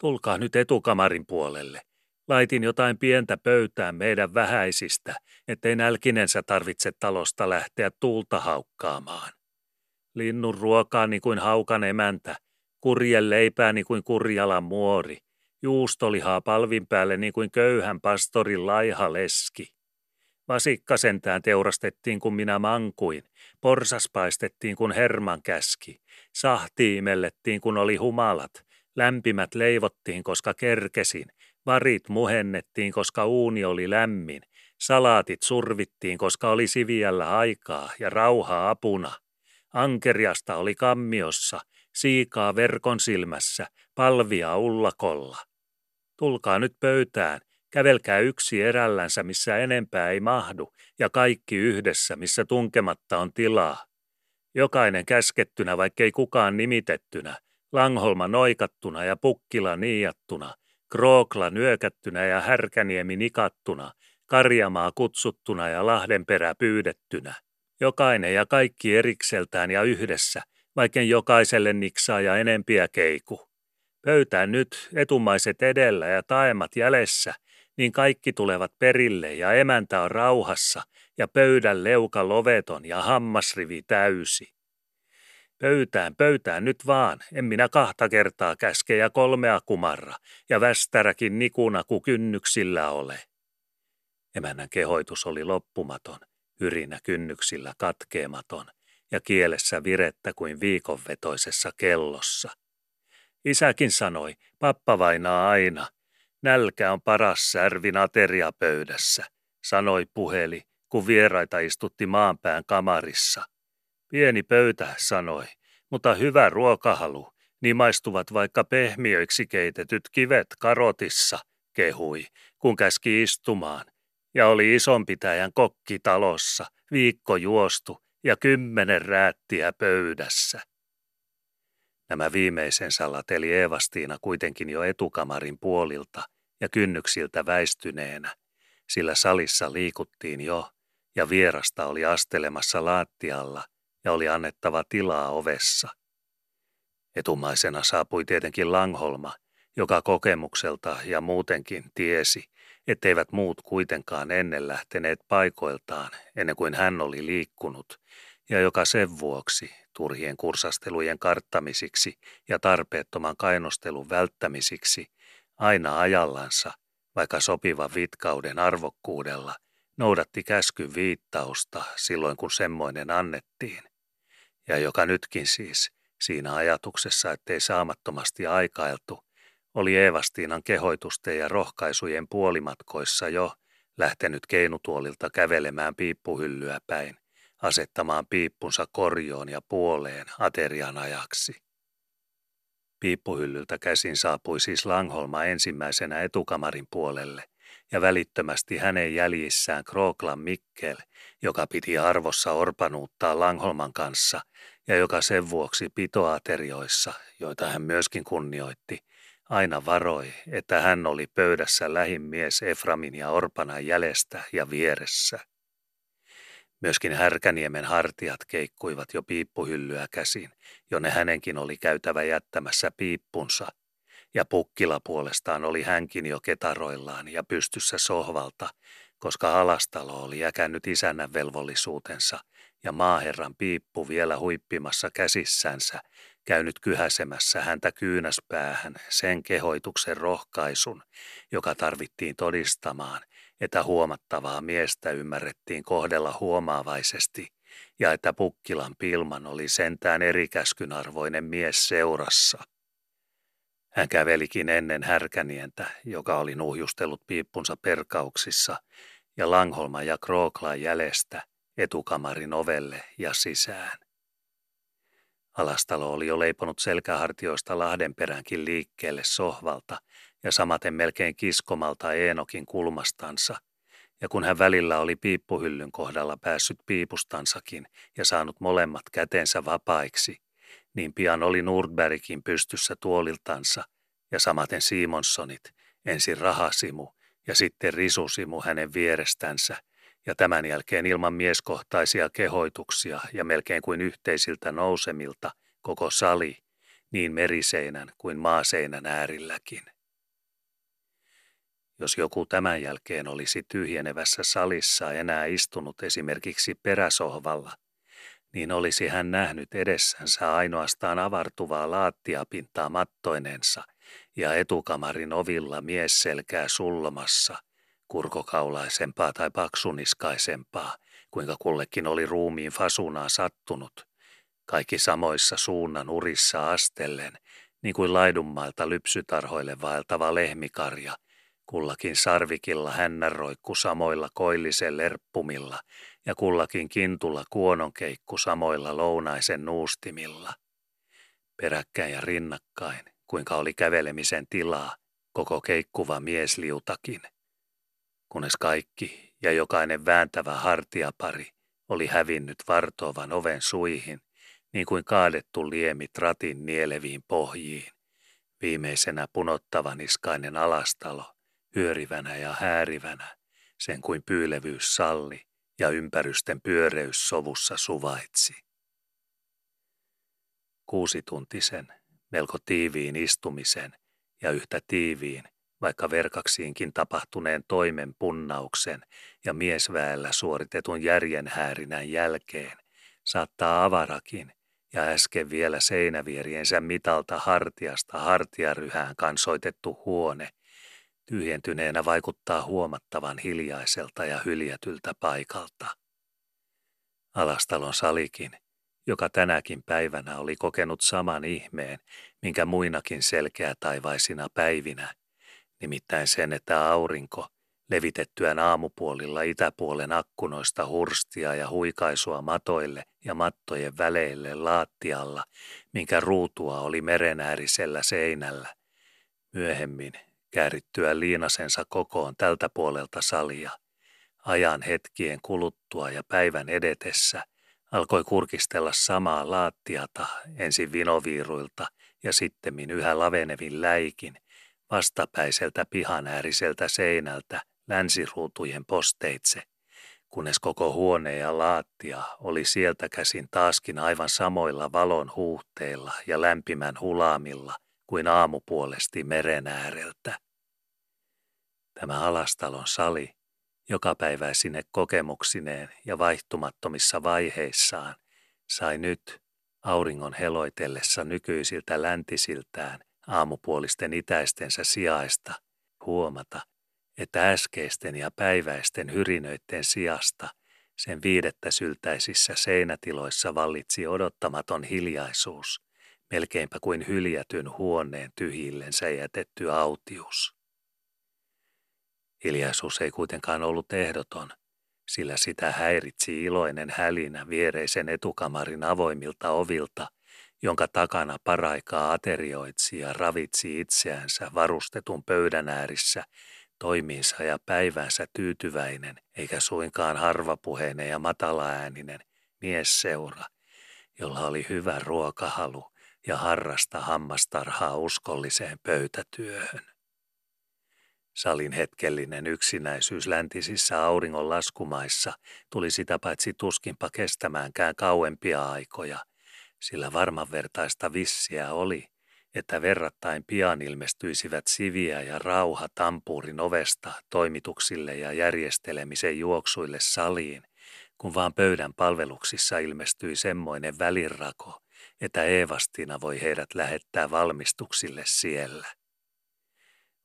Tulkaa nyt etukamarin puolelle. Laitin jotain pientä pöytään meidän vähäisistä, ettei nälkinensä tarvitse talosta lähteä tuulta haukkaamaan. Linnun ruokaa niin kuin haukan emäntä, kurjen leipää niin kuin kurjalan muori, juustolihaa palvin päälle niin kuin köyhän pastorin laiha leski. Vasikka sentään teurastettiin, kun minä mankuin, porsas paistettiin, kun Herman käski, sahti imellettiin, kun oli humalat, lämpimät leivottiin, koska kerkesin, varit muhennettiin, koska uuni oli lämmin, salaatit survittiin, koska oli siviällä aikaa ja rauha apuna. Ankeriasta oli kammiossa, siikaa verkon silmässä, palvia ullakolla. Tulkaa nyt pöytään, kävelkää yksi erällänsä, missä enempää ei mahdu, ja kaikki yhdessä, missä tunkematta on tilaa. Jokainen käskettynä, vaikkei kukaan nimitettynä, Langholma noikattuna ja Pukkila niijattuna, Krookla nyökättynä ja Härkäniemi nikattuna, Karjamaa kutsuttuna ja Lahdenperä pyydettynä. Jokainen ja kaikki erikseltään ja yhdessä, vaikken jokaiselle niksaa ja enempiä keiku. Pöytään nyt etumaiset edellä ja taemat jäljessä, niin kaikki tulevat perille ja emäntä on rauhassa ja pöydän leuka loveton ja hammasrivi täysi. Pöytään, pöytään nyt vaan, en minä kahta kertaa käske ja kolmea kumarra, ja västäräkin nikuna ku kynnyksillä ole. Emännän kehoitus oli loppumaton, yrinä kynnyksillä katkeematon, ja kielessä virettä kuin viikonvetoisessa kellossa. Isäkin sanoi, pappa vainaa aina. Nälkä on paras särvin ateriapöydässä, sanoi puheli, kun vieraita istutti maanpään kamarissa. Pieni pöytä, sanoi, mutta hyvä ruokahalu, niin maistuvat vaikka pehmiöiksi keitetyt kivet karotissa, kehui, kun käski istumaan. Ja oli isonpitäjän kokki talossa, viikko juostu ja kymmenen räättiä pöydässä. Nämä viimeisen salateli Eevastiina kuitenkin jo etukamarin puolilta ja kynnyksiltä väistyneenä, sillä salissa liikuttiin jo ja vierasta oli astelemassa laattialla ja oli annettava tilaa ovessa. Etumaisena saapui tietenkin Langholma, joka kokemukselta ja muutenkin tiesi, etteivät muut kuitenkaan ennen lähteneet paikoiltaan ennen kuin hän oli liikkunut, ja joka sen vuoksi turhien kursastelujen karttamisiksi ja tarpeettoman kainostelun välttämisiksi aina ajallansa, vaikka sopiva vitkauden arvokkuudella, noudatti käskyn viittausta silloin kun semmoinen annettiin. Ja joka nytkin siis, siinä ajatuksessa, ettei saamattomasti aikailtu, oli Eevastiinan kehoitusten ja rohkaisujen puolimatkoissa jo lähtenyt keinutuolilta kävelemään piippuhyllyä päin – asettamaan piippunsa korjoon ja puoleen aterian ajaksi. Piippuhyllyltä käsin saapui siis Langholma ensimmäisenä etukamarin puolelle ja välittömästi hänen jäljissään Krooklan Mikkel, joka piti arvossa orpanuuttaa Langholman kanssa ja joka sen vuoksi pitoaterioissa, joita hän myöskin kunnioitti, aina varoi, että hän oli pöydässä lähimmies Eframin ja Orpanan jäljestä ja vieressä. Myöskin Härkäniemen hartiat keikkuivat jo piippuhyllyä käsin, jonne hänenkin oli käytävä jättämässä piippunsa, ja pukkila puolestaan oli hänkin jo ketaroillaan ja pystyssä sohvalta, koska alastalo oli jäkännyt isännän velvollisuutensa ja maaherran piippu vielä huippimassa käsissänsä, käynyt kyhäsemässä häntä kyynäspäähän sen kehoituksen rohkaisun, joka tarvittiin todistamaan, että huomattavaa miestä ymmärrettiin kohdella huomaavaisesti ja että Pukkilan Pilman oli sentään erikäskyn arvoinen mies seurassa. Hän kävelikin ennen härkänientä, joka oli nuhjustellut piippunsa perkauksissa, ja Langholma ja Krooklaan jäljestä etukamarin ovelle ja sisään. Alastalo oli jo leiponut selkähartioista Lahdenperänkin liikkeelle sohvalta ja samaten melkein kiskomalta Eenokin kulmastansa, ja kun hän välillä oli piippuhyllyn kohdalla päässyt piipustansakin ja saanut molemmat kätensä vapaiksi, niin pian oli Nordbergin pystyssä tuoliltansa ja samaten Simonssonit, ensin rahasimu ja sitten risusimu hänen vierestänsä, ja tämän jälkeen ilman mieskohtaisia kehoituksia ja melkein kuin yhteisiltä nousemilta koko sali, niin meriseinän kuin maaseinän äärilläkin. Jos joku tämän jälkeen olisi tyhjenevässä salissa enää istunut esimerkiksi peräsohvalla, niin olisi hän nähnyt edessänsä ainoastaan avartuvaa laattiapintaa mattoinensa ja etukamarin ovilla mies selkää sullomassa, kurkokaulaisempaa tai paksuniskaisempaa, kuinka kullekin oli ruumiin fasunaa sattunut, kaikki samoissa suunnan urissa astellen, niin kuin laidunmailta lypsytarhoille vaeltava lehmikarja – Kullakin sarvikilla hännänroikku samoilla koillisen lerppumilla ja kullakin kintulla kuononkeikku samoilla lounaisen nuustimilla. Peräkkäin ja rinnakkain, kuinka oli kävelemisen tilaa, koko keikkuva miesliutakin. Kunnes kaikki ja jokainen vääntävä hartiapari oli hävinnyt vartoavan oven suihin, niin kuin kaadettu liemit ratin nieleviin pohjiin. Viimeisenä punottavaniskainen alastalo – hyörivänä ja häärivänä, sen kuin pyylevyys salli ja ympärysten pyöreys sovussa suvaitsi. Kuusituntisen, melko tiiviin istumisen ja yhtä tiiviin, vaikka verkaksiinkin tapahtuneen toimen punnauksen ja miesväellä suoritetun järjenhäärinän jälkeen, saattaa avarakin ja äsken vielä seinävieriensä mitalta hartiasta hartiaryhään kansoitettu huone Tyhjentyneenä vaikuttaa huomattavan hiljaiselta ja hyljätyltä paikalta. Alastalon salikin, joka tänäkin päivänä oli kokenut saman ihmeen, minkä muinakin selkeä taivaisina päivinä, nimittäin sen, että aurinko, levitettyään aamupuolilla itäpuolen akkunoista hurstia ja huikaisua matoille ja mattojen väleille laattialla, minkä ruutua oli merenäärisellä seinällä. Myöhemmin käärittyä liinasensa kokoon tältä puolelta salia. Ajan hetkien kuluttua ja päivän edetessä alkoi kurkistella samaa laattiata ensin vinoviiruilta ja sittemmin yhä lavenevin läikin vastapäiseltä pihanääriseltä seinältä länsiruutujen posteitse, kunnes koko huone ja laattia oli sieltä käsin taaskin aivan samoilla valon huuhteilla ja lämpimän hulaamilla – kuin aamupuolesti meren ääreltä. Tämä alastalon sali, jokapäiväisine kokemuksineen ja vaihtumattomissa vaiheissaan, sai nyt auringon heloitellessa nykyisiltä läntisiltään aamupuolisten itäistensä sijaista huomata, että äskeisten ja päiväisten hyrinöiden sijasta sen viidettä syltäisissä seinätiloissa vallitsi odottamaton hiljaisuus, melkeinpä kuin hyljätyn huoneen tyhjillensä jätetty autius. Hiljaisuus ei kuitenkaan ollut ehdoton, sillä sitä häiritsi iloinen hälinä viereisen etukamarin avoimilta ovilta, jonka takana paraikaa aterioitsi ja ravitsi itseänsä varustetun pöydän äärissä toimiinsa ja päivänsä tyytyväinen, eikä suinkaan harvapuheinen ja matalaääninen miesseura, jolla oli hyvä ruokahalu ja harrasta hammastarhaa uskolliseen pöytätyöhön. Salin hetkellinen yksinäisyys läntisissä auringon laskumaissa tuli sitä paitsi tuskinpa kestämäänkään kauempia aikoja, sillä varmanvertaista vissiä oli, että verrattain pian ilmestyisivät Siviä ja Rauha tampuurin ovesta toimituksille ja järjestelemisen juoksuille saliin, kun vaan pöydän palveluksissa ilmestyi semmoinen välirako, että Eevastina voi heidät lähettää valmistuksille siellä.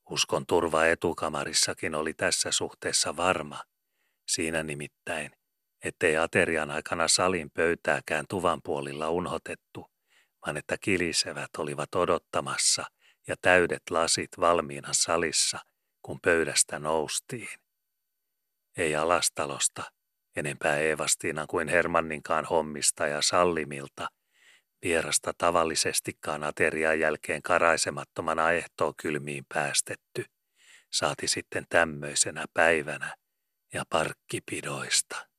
Uskon turva etukamarissakin oli tässä suhteessa varma, siinä nimittäin, ettei aterian aikana salin pöytääkään tuvan puolilla unhotettu, vaan että kilisevät olivat odottamassa ja täydet lasit valmiina salissa, kun pöydästä noustiin. Ei alastalosta, enempää Eevastiina kuin Hermanninkaan hommista ja sallimilta, vierasta tavallisestikaan aterian jälkeen karaisemattomana kylmiin päästetty, saati sitten tämmöisenä päivänä ja parkkipidoista.